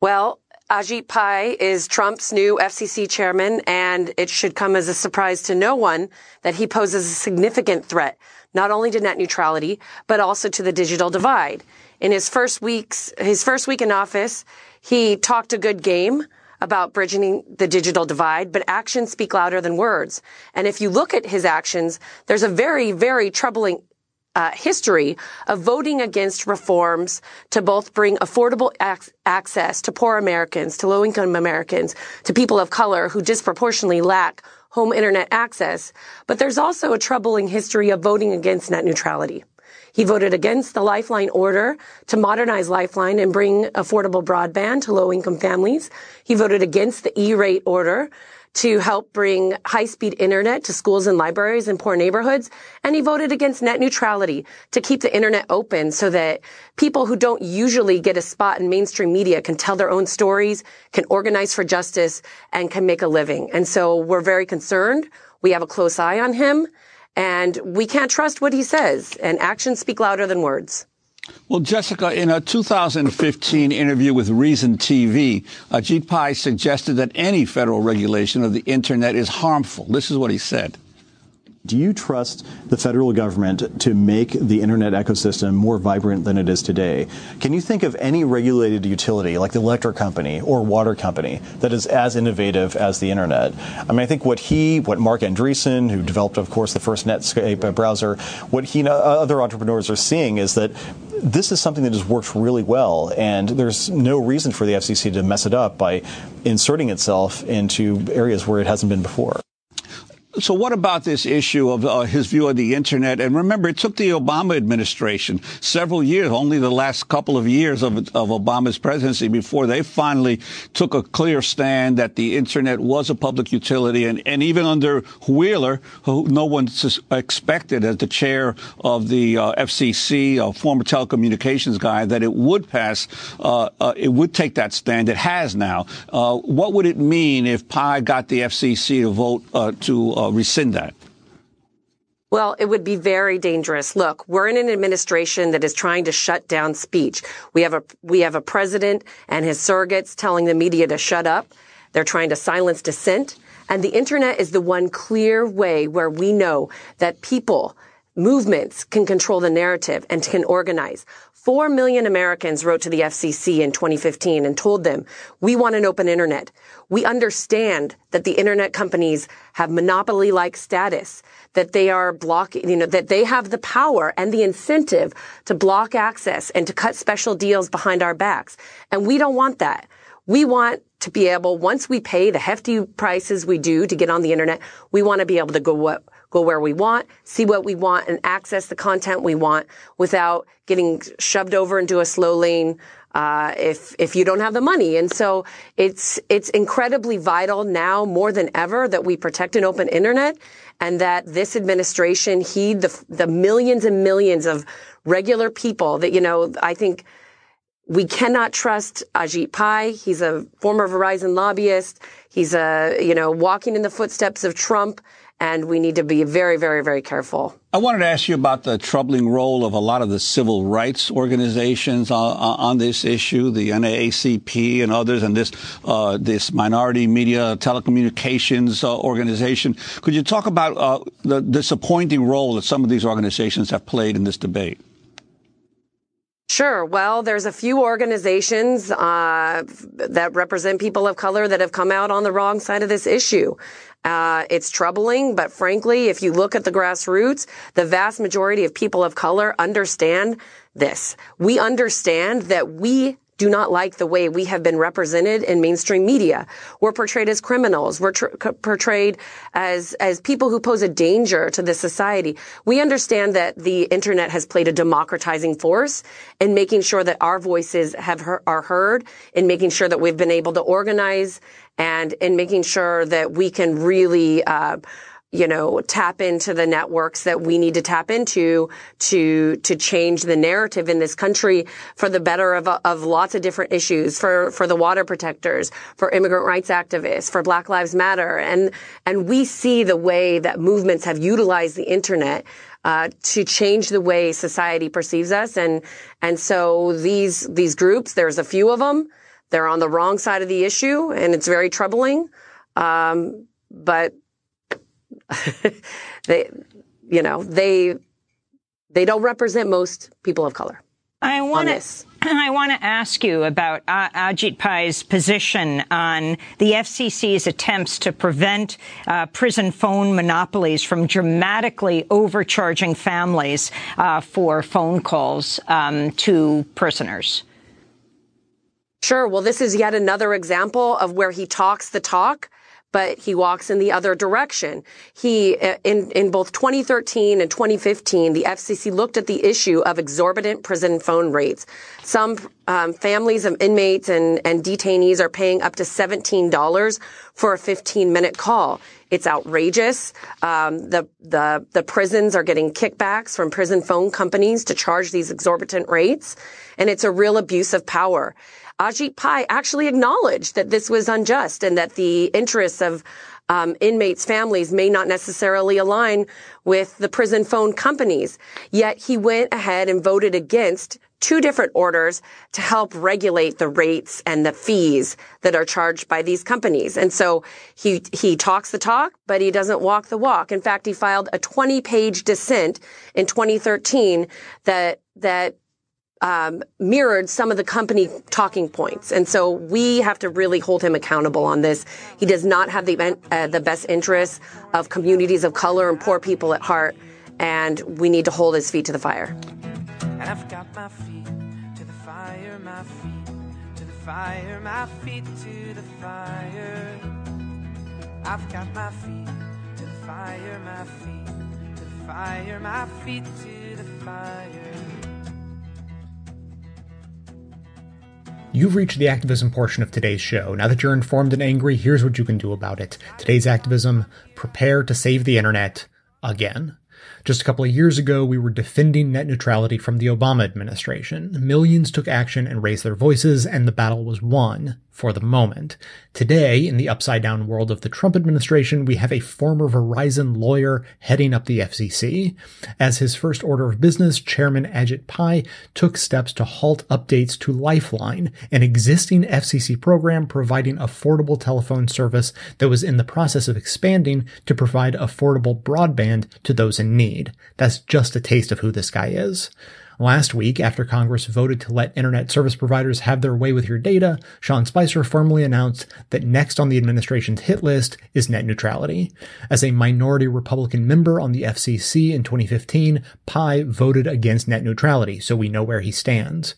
Well, Ajit Pai is Trump's new FCC chairman, and it should come as a surprise to no one that he poses a significant threat, not only to net neutrality, but also to the digital divide. In his first weeks, his first week in office, he talked a good game about bridging the digital divide, but actions speak louder than words. And if you look at his actions, there's a very, very troubling uh, history of voting against reforms to both bring affordable ac- access to poor Americans, to low income Americans, to people of color who disproportionately lack home internet access. But there's also a troubling history of voting against net neutrality. He voted against the Lifeline order to modernize Lifeline and bring affordable broadband to low income families. He voted against the E-rate order to help bring high-speed internet to schools and libraries in poor neighborhoods. And he voted against net neutrality to keep the internet open so that people who don't usually get a spot in mainstream media can tell their own stories, can organize for justice, and can make a living. And so we're very concerned. We have a close eye on him and we can't trust what he says and actions speak louder than words. Well, Jessica, in a 2015 interview with Reason TV, Ajit Pai suggested that any federal regulation of the internet is harmful. This is what he said. Do you trust the federal government to make the internet ecosystem more vibrant than it is today? Can you think of any regulated utility like the electric company or water company that is as innovative as the internet? I mean, I think what he, what Marc Andreessen, who developed, of course, the first Netscape browser, what he and other entrepreneurs are seeing is that this is something that has worked really well, and there's no reason for the FCC to mess it up by inserting itself into areas where it hasn't been before. So, what about this issue of uh, his view of the internet? And remember, it took the Obama administration several years, only the last couple of years of, of Obama's presidency, before they finally took a clear stand that the internet was a public utility. And, and even under Wheeler, who no one expected as the chair of the uh, FCC, a former telecommunications guy, that it would pass, uh, uh, it would take that stand. It has now. Uh, what would it mean if Pai got the FCC to vote uh, to uh, rescind that? Well, it would be very dangerous. Look, we're in an administration that is trying to shut down speech. We have a, we have a president and his surrogates telling the media to shut up. They're trying to silence dissent. And the internet is the one clear way where we know that people, movements can control the narrative and can organize. Four million Americans wrote to the FCC in 2015 and told them, we want an open internet. We understand that the internet companies have monopoly-like status, that they are blocking, you know, that they have the power and the incentive to block access and to cut special deals behind our backs. And we don't want that. We want to be able, once we pay the hefty prices we do to get on the internet, we want to be able to go what, go where we want, see what we want, and access the content we want without getting shoved over into a slow lane uh, if if you don't have the money. And so it's it's incredibly vital now more than ever that we protect an open internet and that this administration heed the the millions and millions of regular people that you know I think. We cannot trust Ajit Pai. He's a former Verizon lobbyist. He's a, you know, walking in the footsteps of Trump and we need to be very, very, very careful. I wanted to ask you about the troubling role of a lot of the civil rights organizations on, on this issue, the NAACP and others, and this uh, this minority media telecommunications uh, organization. Could you talk about uh, the disappointing role that some of these organizations have played in this debate? Sure. Well, there's a few organizations uh, that represent people of color that have come out on the wrong side of this issue. Uh, it's troubling, but frankly, if you look at the grassroots, the vast majority of people of color understand this. We understand that we do not like the way we have been represented in mainstream media. We're portrayed as criminals. We're tr- portrayed as, as people who pose a danger to the society. We understand that the internet has played a democratizing force in making sure that our voices have are heard, in making sure that we've been able to organize and in making sure that we can really, uh, you know, tap into the networks that we need to tap into to, to change the narrative in this country for the better of, of lots of different issues, for, for the water protectors, for immigrant rights activists, for Black Lives Matter. And, and we see the way that movements have utilized the internet uh, to change the way society perceives us. And, and so these, these groups, there's a few of them. They're on the wrong side of the issue and it's very troubling. Um, but [LAUGHS] they, you know, they, they don't represent most people of color. I want [CLEARS THROAT] to. I want to ask you about uh, Ajit Pai's position on the FCC's attempts to prevent uh, prison phone monopolies from dramatically overcharging families uh, for phone calls um, to prisoners. Sure. Well, this is yet another example of where he talks the talk but he walks in the other direction. He, uh, in, in both 2013 and 2015, the FCC looked at the issue of exorbitant prison phone rates. Some um, families of inmates and, and detainees are paying up to $17 for a 15 minute call. It's outrageous. Um, the, the, the prisons are getting kickbacks from prison phone companies to charge these exorbitant rates. And it's a real abuse of power. Ajit Pai actually acknowledged that this was unjust and that the interests of um, inmates' families may not necessarily align with the prison phone companies. Yet he went ahead and voted against two different orders to help regulate the rates and the fees that are charged by these companies. And so he, he talks the talk, but he doesn't walk the walk. In fact, he filed a 20 page dissent in 2013 that, that um, mirrored some of the company talking points. And so we have to really hold him accountable on this. He does not have the, uh, the best interests of communities of color and poor people at heart. And we need to hold his feet to the fire. And I've got my feet to the fire, my feet to the fire, my feet to the fire. I've got my feet to the fire, my feet to the fire, my feet to the fire. You've reached the activism portion of today's show. Now that you're informed and angry, here's what you can do about it. Today's activism prepare to save the internet again. Just a couple of years ago, we were defending net neutrality from the Obama administration. Millions took action and raised their voices, and the battle was won for the moment. Today, in the upside down world of the Trump administration, we have a former Verizon lawyer heading up the FCC. As his first order of business, Chairman Ajit Pai took steps to halt updates to Lifeline, an existing FCC program providing affordable telephone service that was in the process of expanding to provide affordable broadband to those in need. That's just a taste of who this guy is. Last week, after Congress voted to let internet service providers have their way with your data, Sean Spicer formally announced that next on the administration's hit list is net neutrality. As a minority Republican member on the FCC in 2015, Pai voted against net neutrality, so we know where he stands.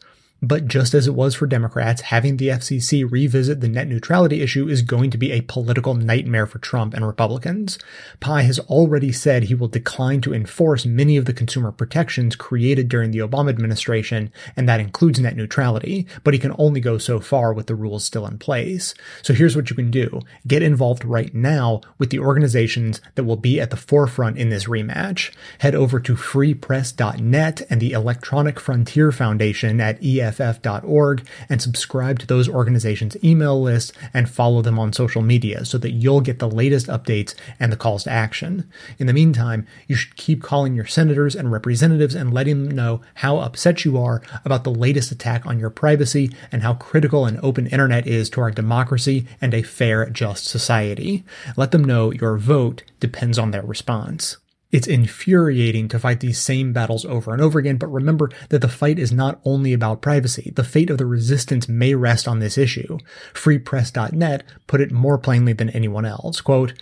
But just as it was for Democrats, having the FCC revisit the net neutrality issue is going to be a political nightmare for Trump and Republicans. Pai has already said he will decline to enforce many of the consumer protections created during the Obama administration, and that includes net neutrality, but he can only go so far with the rules still in place. So here's what you can do. Get involved right now with the organizations that will be at the forefront in this rematch. Head over to freepress.net and the Electronic Frontier Foundation at EF EFF.org and subscribe to those organizations' email lists and follow them on social media so that you'll get the latest updates and the calls to action. In the meantime, you should keep calling your senators and representatives and letting them know how upset you are about the latest attack on your privacy and how critical an open internet is to our democracy and a fair, just society. Let them know your vote depends on their response. It's infuriating to fight these same battles over and over again, but remember that the fight is not only about privacy. The fate of the resistance may rest on this issue. FreePress.net put it more plainly than anyone else. Quote,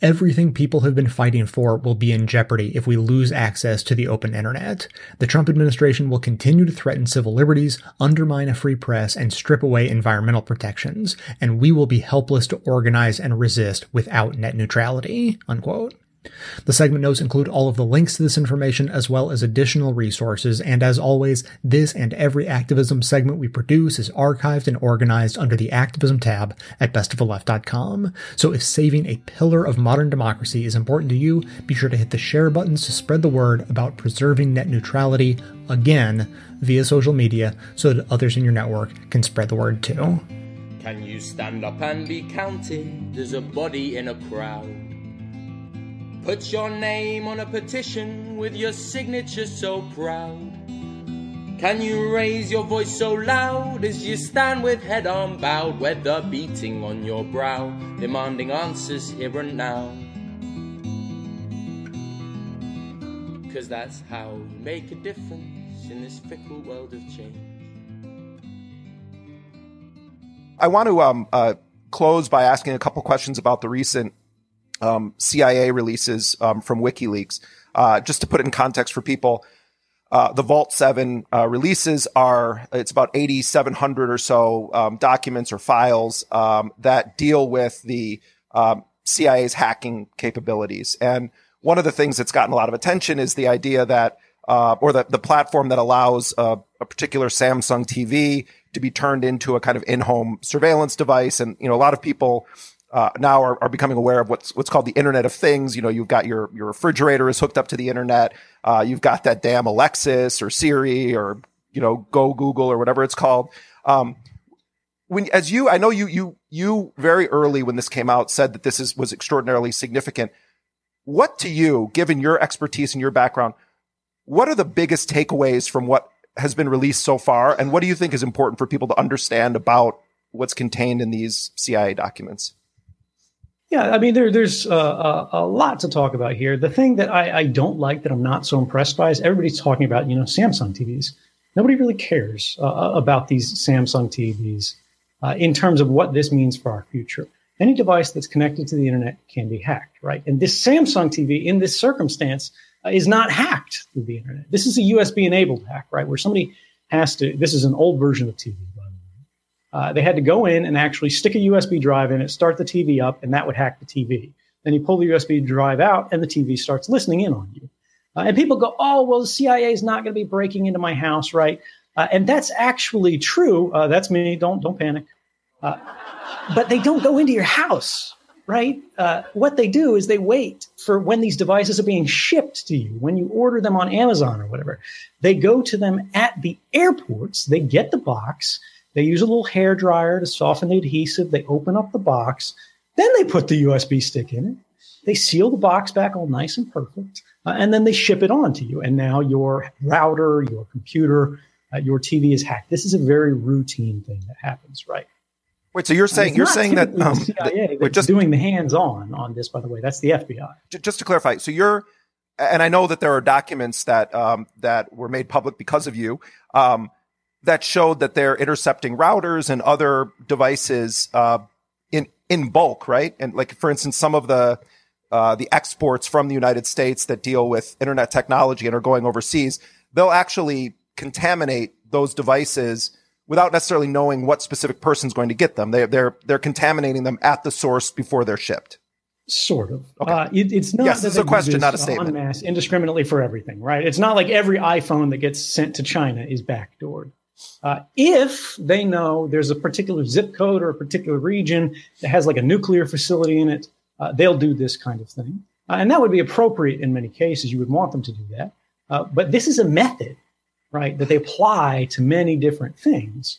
Everything people have been fighting for will be in jeopardy if we lose access to the open internet. The Trump administration will continue to threaten civil liberties, undermine a free press, and strip away environmental protections, and we will be helpless to organize and resist without net neutrality. Unquote. The segment notes include all of the links to this information as well as additional resources, and as always, this and every activism segment we produce is archived and organized under the activism tab at bestoftheleft.com. So if saving a pillar of modern democracy is important to you, be sure to hit the share buttons to spread the word about preserving net neutrality again via social media so that others in your network can spread the word too. Can you stand up and be counted as a body in a crowd? Put your name on a petition with your signature so proud. Can you raise your voice so loud as you stand with head unbowed, weather beating on your brow, demanding answers here and now? Cause that's how you make a difference in this fickle world of change. I want to um, uh, close by asking a couple questions about the recent um, CIA releases um, from WikiLeaks. Uh, just to put it in context for people, uh, the Vault 7 uh, releases are, it's about 8,700 or so um, documents or files um, that deal with the um, CIA's hacking capabilities. And one of the things that's gotten a lot of attention is the idea that, uh, or the, the platform that allows a particular Samsung TV to be turned into a kind of in-home surveillance device. And, you know, a lot of people uh, now are, are, becoming aware of what's what's called the Internet of Things. You know, you've got your your refrigerator is hooked up to the internet. Uh, you've got that damn Alexis or Siri or you know Go Google or whatever it's called. Um, when as you, I know you you you very early when this came out said that this is was extraordinarily significant. What to you, given your expertise and your background, what are the biggest takeaways from what has been released so far, and what do you think is important for people to understand about what's contained in these CIA documents? Yeah, I mean, there, there's uh, a, a, lot to talk about here. The thing that I, I, don't like, that I'm not so impressed by, is everybody's talking about, you know, Samsung TVs. Nobody really cares uh, uh, about these Samsung TVs uh, in terms of what this means for our future. Any device that's connected to the internet can be hacked, right? And this Samsung TV, in this circumstance, uh, is not hacked through the internet. This is a USB enabled hack, right? Where somebody has to, this is an old version of TV, uh, they had to go in and actually stick a USB drive in it, start the TV up, and that would hack the TV. Then you pull the USB drive out, and the TV starts listening in on you. Uh, and people go, "Oh, well, the CIA is not going to be breaking into my house, right?" Uh, and that's actually true. Uh, that's me. Don't don't panic. Uh, but they don't go into your house, right? What they do is they wait for when these devices are being shipped to you. When you order them on Amazon or whatever, they go to them at the airports. They get the box they use a little hair dryer to soften the adhesive. They open up the box. Then they put the USB stick in it. They seal the box back all nice and perfect. Uh, and then they ship it on to you. And now your router, your computer, uh, your TV is hacked. This is a very routine thing that happens, right? Wait, so you're saying you're saying that um, the CIA that's just doing the hands-on on this? By the way, that's the FBI. Just to clarify, so you're, and I know that there are documents that um, that were made public because of you. Um, that showed that they're intercepting routers and other devices uh, in in bulk, right? And like for instance, some of the uh, the exports from the United States that deal with internet technology and are going overseas, they'll actually contaminate those devices without necessarily knowing what specific person's going to get them. They, they're they're contaminating them at the source before they're shipped. Sort of. Okay. Uh, it, it's not. Yes, it's a question, not a statement. Mass, indiscriminately for everything, right? It's not like every iPhone that gets sent to China is backdoored. Uh, if they know there's a particular zip code or a particular region that has like a nuclear facility in it, uh, they'll do this kind of thing. Uh, and that would be appropriate in many cases. You would want them to do that. Uh, but this is a method, right, that they apply to many different things.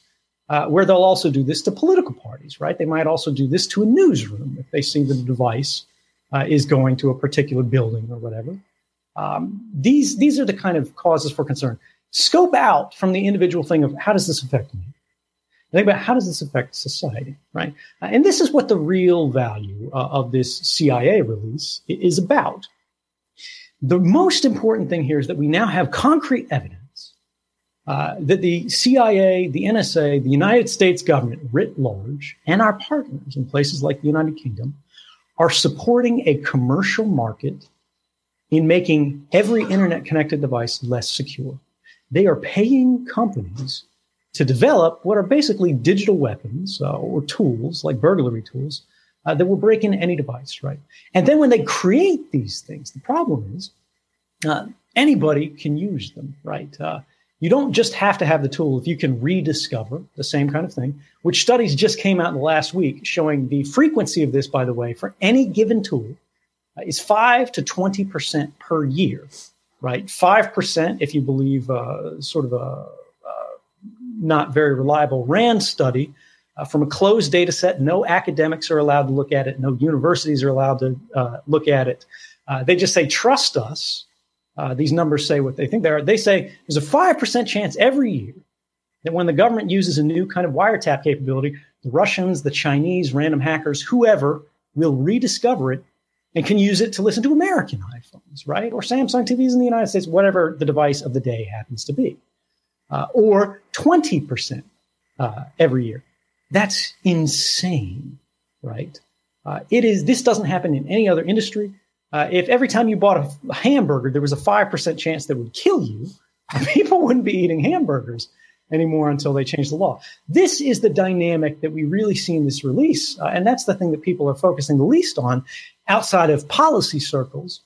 Uh, where they'll also do this to political parties, right? They might also do this to a newsroom if they see that a device uh, is going to a particular building or whatever. Um, these these are the kind of causes for concern scope out from the individual thing of how does this affect me? Think about how does this affect society, right? Uh, and this is what the real value uh, of this CIA release is about. The most important thing here is that we now have concrete evidence uh, that the CIA, the NSA, the United States government writ large, and our partners in places like the United Kingdom are supporting a commercial market in making every internet connected device less secure. They are paying companies to develop what are basically digital weapons uh, or tools like burglary tools uh, that will break into any device, right? And then when they create these things, the problem is uh, anybody can use them, right? Uh, you don't just have to have the tool if you can rediscover the same kind of thing, which studies just came out in the last week showing the frequency of this, by the way, for any given tool uh, is 5 to 20% per year, right? 5% if you believe uh, sort of a not very reliable RAND study uh, from a closed data set. No academics are allowed to look at it. No universities are allowed to uh, look at it. Uh, they just say, trust us. Uh, these numbers say what they think they are. They say there's a 5% chance every year that when the government uses a new kind of wiretap capability, the Russians, the Chinese, random hackers, whoever will rediscover it and can use it to listen to American iPhones, right? Or Samsung TVs in the United States, whatever the device of the day happens to be uh, or 20% uh, every year. That's insane, right? Uh, it is. This doesn't happen in any other industry. Uh, if every time you bought a, hamburger, there was a five percent chance that would kill you, [LAUGHS] people wouldn't be eating hamburgers anymore until they change the law. This is the dynamic that we really see in this release, uh, and that's the thing that people are focusing the least on outside of policy circles,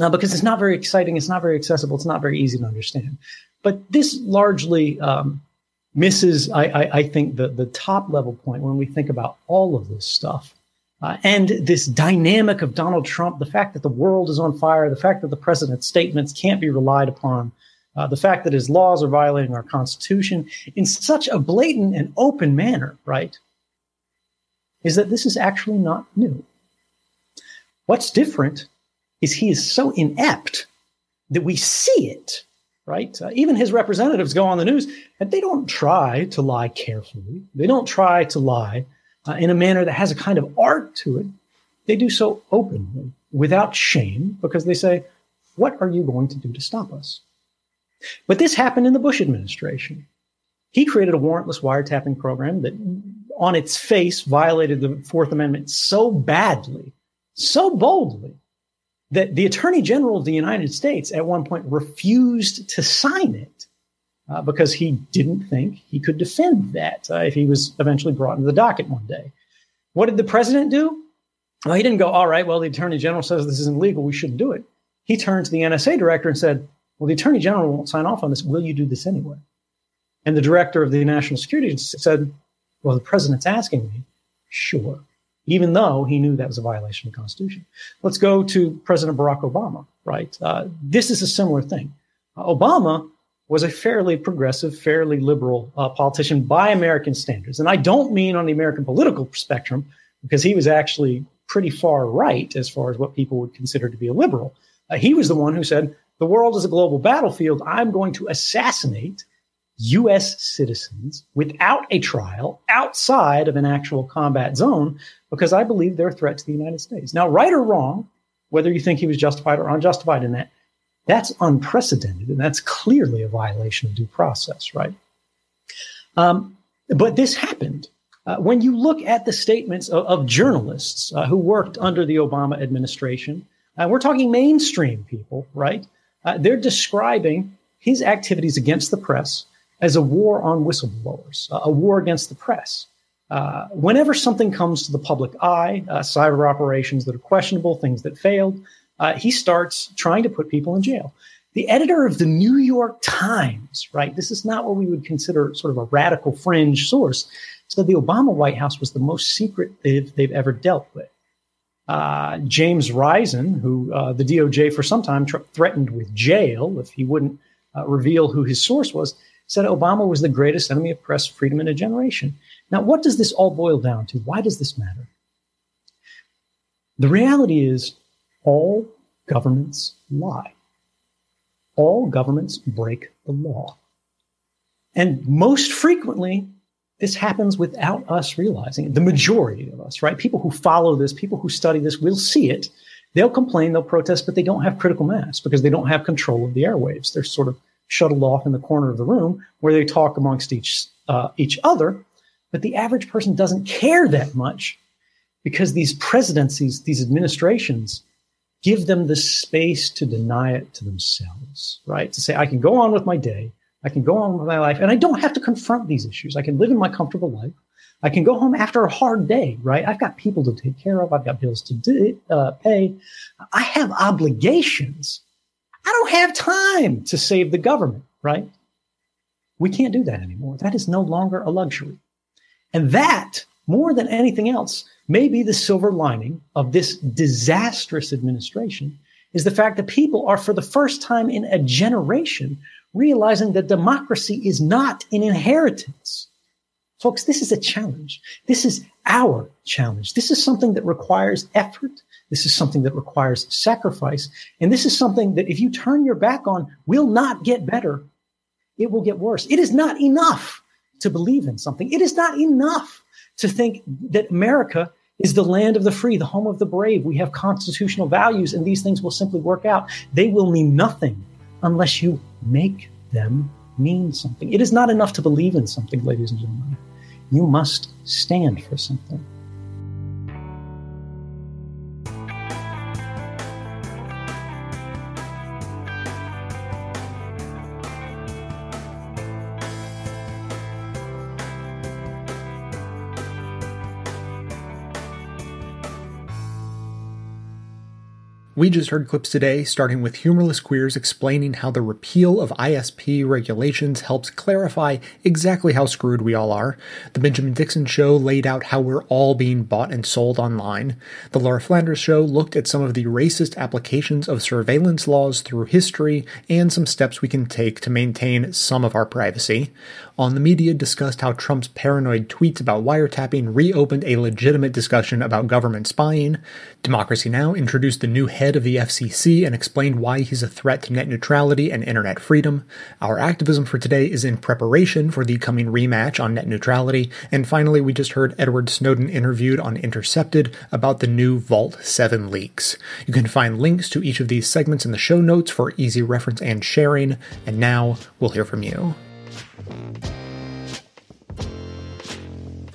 uh, because it's not very exciting, it's not very accessible, it's not very easy to understand. But this largely um, misses, I, I, I, think, the, the top level point when we think about all of this stuff. Uh, and this dynamic of Donald Trump, the fact that the world is on fire, the fact that the president's statements can't be relied upon, uh, the fact that his laws are violating our Constitution in such a blatant and open manner, right? Is that this is actually not new. What's different is he is so inept that we see it right? Uh, even his representatives go on the news and they don't try to lie carefully. They don't try to lie uh, in a manner that has a kind of art to it. They do so openly, without shame, because they say, What are you going to do to stop us? But this happened in the Bush administration. He created a warrantless wiretapping program that, on its face, violated the Fourth Amendment so badly, so boldly, that the Attorney General of the United States at one point refused to sign it uh, because he didn't think he could defend that uh, if he was eventually brought into the docket one day. What did the president do? Well, he didn't go, all right, well, the Attorney General says this isn't legal. We shouldn't do it. He turned to the NSA director and said, well, the Attorney General won't sign off on this. Will you do this anyway? And the director of the National Security Agency said, well, the president's asking me. Sure even though he knew that was a violation of the Constitution. Let's go to President Barack Obama, right? Uh, this is a similar thing. Uh, Obama was a fairly progressive, fairly liberal uh, politician by American standards. And I don't mean on the American political spectrum, because he was actually pretty far right as far as what people would consider to be a liberal. Uh, he was the one who said, the world is a global battlefield. I'm going to assassinate U.S. citizens without a trial outside of an actual combat zone because I believe they're a threat to the United States. Now, right or wrong, whether you think he was justified or unjustified in that, that's unprecedented and that's clearly a violation of due process, right? Um, but this happened. Uh, when you look at the statements of, of journalists uh, who worked under the Obama administration, uh, we're talking mainstream people, right? Uh, they're describing his activities against the press as a war on whistleblowers, a war against the press. Uh, whenever something comes to the public eye, uh, cyber operations that are questionable, things that failed, uh, he starts trying to put people in jail. The editor of the New York Times, right? This is not what we would consider sort of a radical fringe source. Said the Obama White House was the most secret they've, they've ever dealt with. Uh, James Risen, who uh, the DOJ for some time threatened with jail if he wouldn't uh, reveal who his source was, said Obama was the greatest enemy of press freedom in a generation. Now, what does this all boil down to? Why does this matter? The reality is, all governments lie. All governments break the law. And most frequently, this happens without us realizing it. The majority of us, right? People who follow this, people who study this will see it. They'll complain, they'll protest, but they don't have critical mass because they don't have control of the airwaves. They're sort of shuttled off in the corner of the room where they talk amongst each uh, each other. But the average person doesn't care that much because these presidencies, these administrations, give them the space to deny it to themselves, right? To say, I can go on with my day, I can go on with my life, and I don't have to confront these issues. I can live in my comfortable life. I can go home after a hard day, right? I've got people to take care of. I've got bills to do, uh, pay. I have obligations. I don't have time to save the government, right? We can't do that anymore. That is no longer a luxury. And that, more than anything else, may be the silver lining of this disastrous administration is the fact that people are for the first time in a generation realizing that democracy is not an inheritance. Folks, this is a challenge. This is our challenge. This is something that requires effort. This is something that requires sacrifice. And this is something that if you turn your back on will not get better. It will get worse. It is not enough to believe in something. It is not enough to think that America is the land of the free, the home of the brave. We have constitutional values and these things will simply work out. They will mean nothing unless you make them mean something. It is not enough to believe in something, ladies and gentlemen. You must stand for something. We just heard clips today, starting with Humorless Queers explaining how the repeal of ISP regulations helps clarify exactly how screwed we all are. The Benjamin Dixon Show laid out how we're all being bought and sold online. The Laura Flanders Show looked at some of the racist applications of surveillance laws through history and some steps we can take to maintain some of our privacy. On the Media discussed how Trump's paranoid tweets about wiretapping reopened a legitimate discussion about government spying. Democracy Now! introduced the new head of the FCC and explained why he's a threat to net neutrality and internet freedom. Our activism for today is in preparation for the coming rematch on net neutrality. And finally, we just heard Edward Snowden interviewed on Intercepted about the new Vault 7 leaks. You can find links to each of these segments in the show notes for easy reference and sharing. And now we'll hear from you.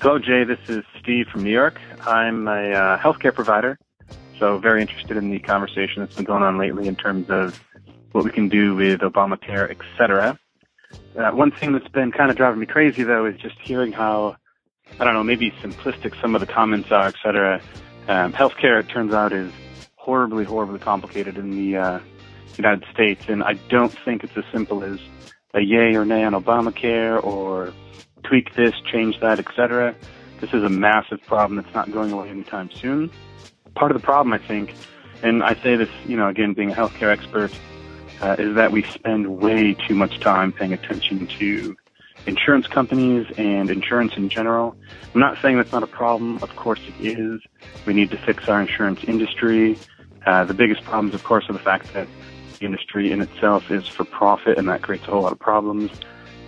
Hello, Jay. This is Steve from New York. I'm a uh, healthcare provider, so very interested in the conversation that's been going on lately in terms of what we can do with Obamacare, etc. Uh, one thing that's been kind of driving me crazy, though, is just hearing how, I don't know, maybe simplistic some of the comments are, etc. Um, healthcare, it turns out, is horribly, horribly complicated in the uh, United States, and I don't think it's as simple as a yay or nay on Obamacare or tweak this, change that, etc. This is a massive problem that's not going away anytime soon. Part of the problem, I think, and I say this, you know, again, being a healthcare expert, uh, is that we spend way too much time paying attention to insurance companies and insurance in general. I'm not saying that's not a problem. Of course it is. We need to fix our insurance industry. Uh, the biggest problems, of course, are the fact that industry in itself is for profit, and that creates a whole lot of problems.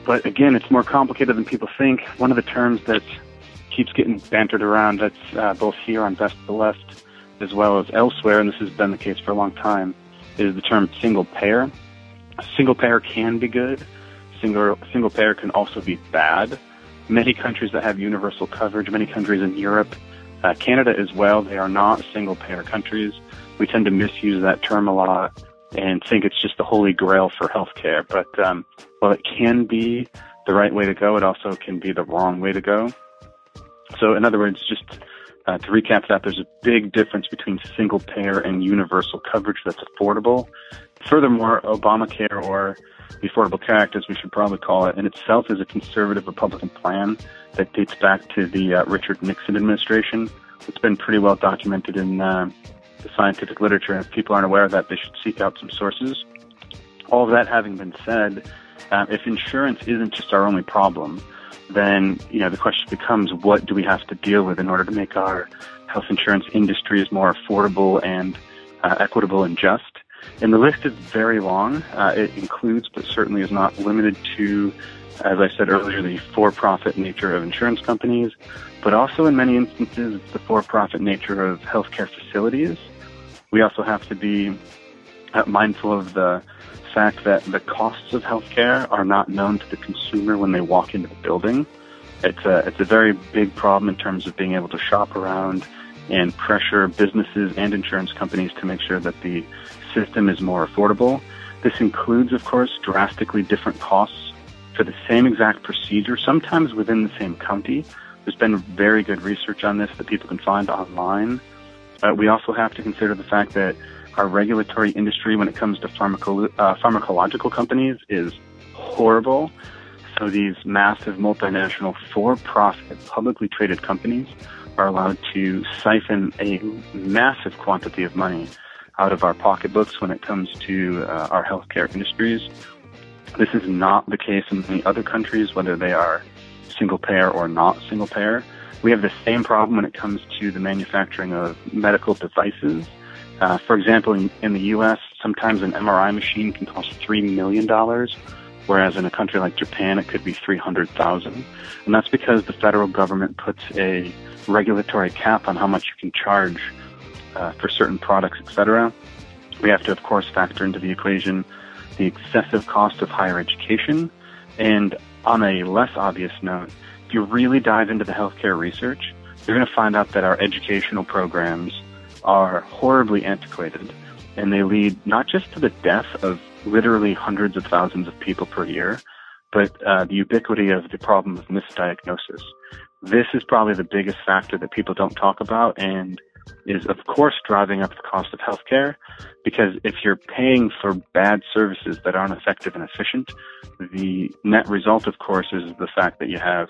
But again, it's more complicated than people think. One of the terms that keeps getting bantered around, that's uh, both here on Best of the Left as well as elsewhere, and this has been the case for a long time, is the term single payer. Single payer can be good. Single single payer can also be bad. Many countries that have universal coverage, many countries in Europe, uh, Canada as well, they are not single payer countries. We tend to misuse that term a lot and think it's just the holy grail for healthcare. But um, while it can be the right way to go, it also can be the wrong way to go. So, in other words, just uh, to recap that, there's a big difference between single payer and universal coverage that's affordable. Furthermore, Obamacare or the Affordable Care Act, as we should probably call it, in itself is a conservative Republican plan that dates back to the uh, Richard Nixon administration. It's been pretty well documented in uh, the scientific literature. And if people aren't aware of that, they should seek out some sources. All of that having been said, uh, if insurance isn't just our only problem, then you know the question becomes what do we have to deal with in order to make our health insurance industry is more affordable and uh, equitable and just. And the list is very long. Uh, it includes, but certainly is not limited to, as I said earlier, the for-profit nature of insurance companies, but also in many instances, the for-profit nature of healthcare facilities We also have to be uh, mindful of the fact that the costs of healthcare are not known to the consumer when they walk into the building. It's a, it's a very big problem in terms of being able to shop around and pressure businesses and insurance companies to make sure that the system is more affordable. This includes, of course, drastically different costs for the same exact procedure, sometimes within the same county. There's been very good research on this that people can find online. Uh, we also have to consider the fact that our regulatory industry, when it comes to pharmaco- uh, pharmacological companies, is horrible. So these massive multinational for-profit publicly traded companies are allowed to siphon a massive quantity of money out of our pocketbooks when it comes to uh, our healthcare industries. This is not the case in many other countries, whether they are single payer or not single payer. We have the same problem when it comes to the manufacturing of medical devices. Uh, for example, in, in the U.S., sometimes an MRI machine can cost three million dollars, whereas in a country like Japan, it could be three hundred thousand. And that's because the federal government puts a regulatory cap on how much you can charge uh, for certain products, etc. We have to, of course, factor into the equation the excessive cost of higher education. And on a less obvious note, if you really dive into the healthcare research, you're going to find out that our educational programs are horribly antiquated and they lead not just to the death of literally hundreds of thousands of people per year, but uh, the ubiquity of the problem of misdiagnosis. This is probably the biggest factor that people don't talk about and is of course driving up the cost of healthcare because if you're paying for bad services that aren't effective and efficient, the net result of course is the fact that you have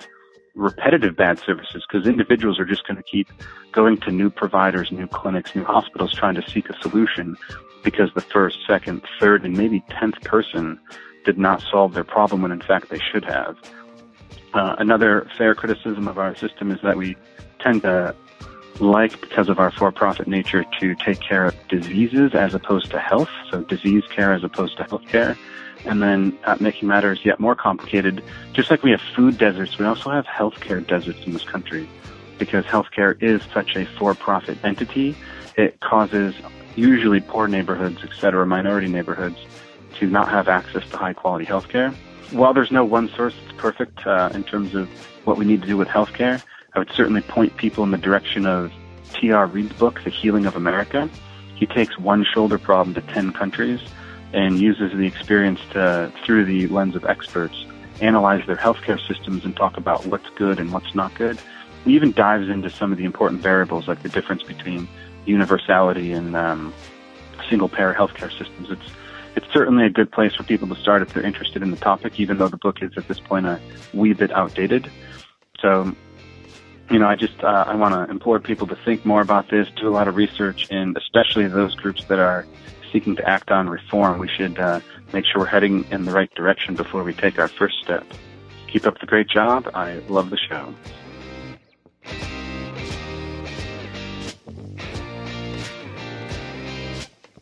repetitive bad services because individuals are just going to keep going to new providers, new clinics, new hospitals trying to seek a solution because the first, second, third, and maybe tenth person did not solve their problem when in fact they should have. Uh, another fair criticism of our system is that we tend to like, because of our for-profit nature, to take care of diseases as opposed to health, so disease care as opposed to health care. And then uh, making matters yet more complicated, just like we have food deserts, we also have healthcare deserts in this country. Because healthcare is such a for-profit entity, it causes usually poor neighborhoods, et cetera, minority neighborhoods, to not have access to high-quality healthcare. While there's no one source that's perfect uh, in terms of what we need to do with healthcare, I would certainly point people in the direction of T.R. Reid's book, The Healing of America. He takes one shoulder problem to 10 countries and uses the experience to, through the lens of experts, analyze their healthcare systems and talk about what's good and what's not good. He even dives into some of the important variables like the difference between universality and um, single payer healthcare systems. It's it's certainly a good place for people to start if they're interested in the topic, even though the book is at this point a wee bit outdated. So you know, I just uh, I want to implore people to think more about this, do a lot of research, and especially those groups that are seeking to act on reform. We should uh, make sure we're heading in the right direction before we take our first step. Keep up the great job. I love the show.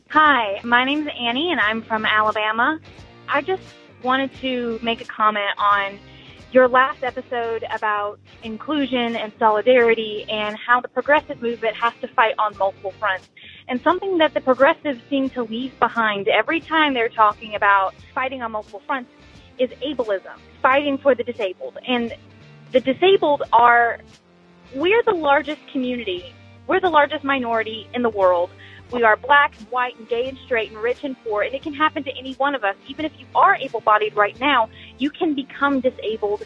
Hi, my name's Annie, and I'm from Alabama. I just wanted to make a comment on your last episode about inclusion and solidarity and how the progressive movement has to fight on multiple fronts. And something that the progressives seem to leave behind every time they're talking about fighting on multiple fronts is ableism, fighting for the disabled. And the disabled are, we're the largest community, we're the largest minority in the world we are black, and white, and gay and straight, and rich and poor, and it can happen to any one of us. Even if you are able bodied right now, you can become disabled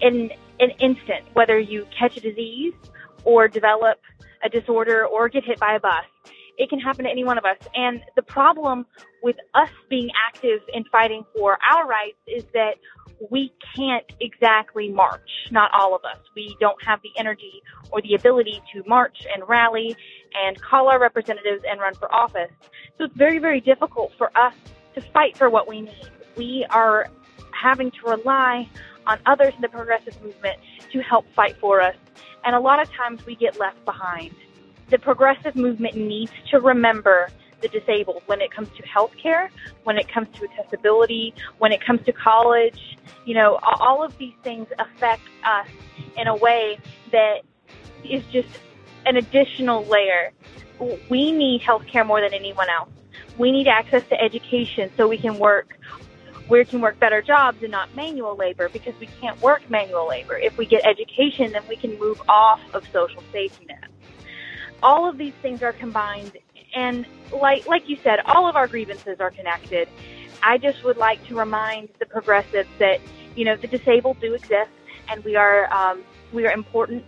in an instant, whether you catch a disease or develop a disorder or get hit by a bus. It can happen to any one of us. And the problem with us being active in fighting for our rights is that we can't exactly march. Not all of us. We don't have the energy or the ability to march and rally and call our representatives and run for office. So it's very, very difficult for us to fight for what we need. We are having to rely on others in the progressive movement to help fight for us. And a lot of times we get left behind. The progressive movement needs to remember the disabled when it comes to healthcare, when it comes to accessibility, when it comes to college. You know, all of these things affect us in a way that is just an additional layer. we need health care more than anyone else. We need access to education so we can work we can work better jobs and not manual labor because we can't work manual labor. If we get education, then we can move off of social safety nets. All of these things are combined, and like like you said, all of our grievances are connected. I just would like to remind the progressives that you know the disabled do exist, and we are um, we are important,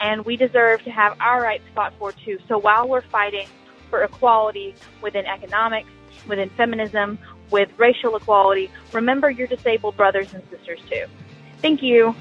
and we deserve to have our rights fought for too. So while we're fighting for equality within economics, within feminism, with racial equality, remember your disabled brothers and sisters too. Thank you.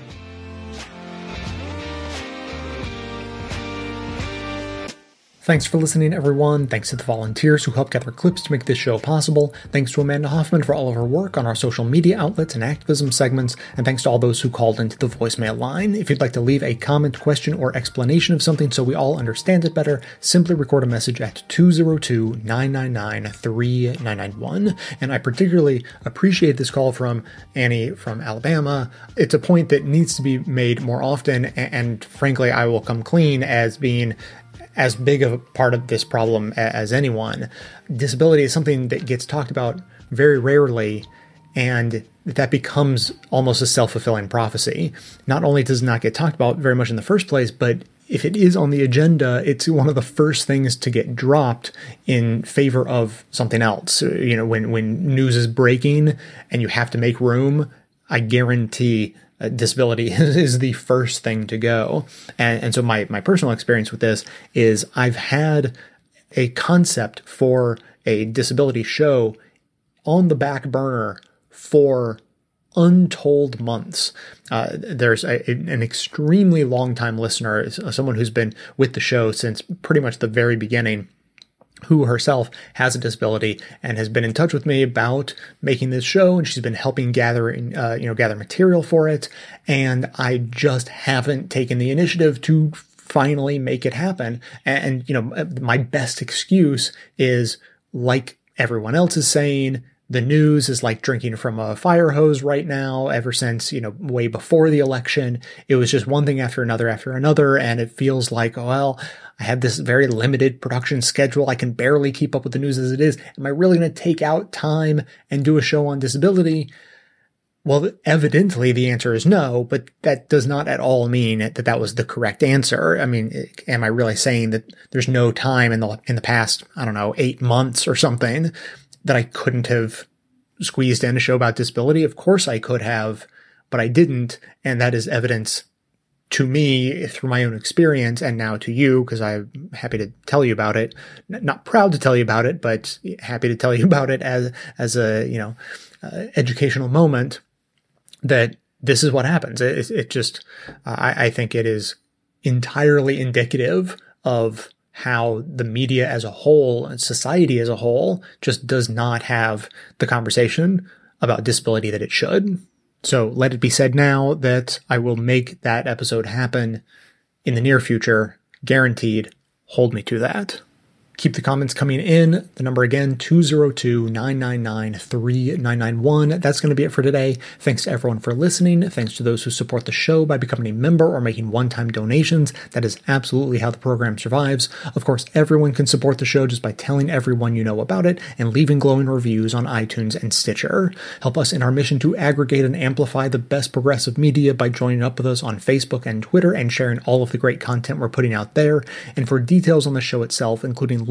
Thanks for listening, everyone. Thanks to the volunteers who helped gather clips to make this show possible. Thanks to Amanda Hoffman for all of her work on our social media outlets and activism segments. And thanks to all those who called into the voicemail line. If you'd like to leave a comment, question, or explanation of something so we all understand it better, simply record a message at 202 999 3991. And I particularly appreciate this call from Annie from Alabama. It's a point that needs to be made more often. And frankly, I will come clean as being as big a part of this problem as anyone. Disability is something that gets talked about very rarely, and that becomes almost a self fulfilling prophecy. Not only does it not get talked about very much in the first place, but if it is on the agenda, it's one of the first things to get dropped in favor of something else. You know, when, when news is breaking and you have to make room, I guarantee disability [LAUGHS] is the first thing to go. And, and so my, my personal experience with this is I've had a concept for a disability show on the back burner for untold months. Uh, there's a, an extremely long time listener, someone who's been with the show since pretty much the very beginning who herself has a disability and has been in touch with me about making this show and she's been helping gather uh, you know gather material for it. And I just haven't taken the initiative to finally make it happen. And, and you know my best excuse is like everyone else is saying the news is like drinking from a fire hose right now ever since you know way before the election. It was just one thing after another after another and it feels like well I have this very limited production schedule. I can barely keep up with the news as it is. Am I really going to take out time and do a show on disability? Well, evidently the answer is no, but that does not at all mean that that was the correct answer. I mean, am I really saying that there's no time in the, in the past, I don't know, eight months or something that I couldn't have squeezed in a show about disability? Of course I could have, but I didn't. And that is evidence to me through my own experience and now to you because I'm happy to tell you about it. Not proud to tell you about it, but happy to tell you [LAUGHS] about it as as a you know uh, educational moment. That this is what happens. It, it just I, I think it is entirely indicative of how the media as a whole and society as a whole just does not have the conversation about disability that it should. So let it be said now that I will make that episode happen in the near future, guaranteed. Hold me to that. Keep the comments coming in. The number again, 202-999-3991. That's going to be it for today. Thanks to everyone for listening. Thanks to those who support the show by becoming a member or making one-time donations. That is absolutely how the program survives. Of course, everyone can support the show just by telling everyone you know about it and leaving glowing reviews on iTunes and Stitcher. Help us in our mission to aggregate and amplify the best progressive media by joining up with us on Facebook and Twitter and sharing all of the great content we're putting out there. And for details on the show itself, including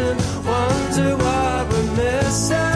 and wonder what we're missing.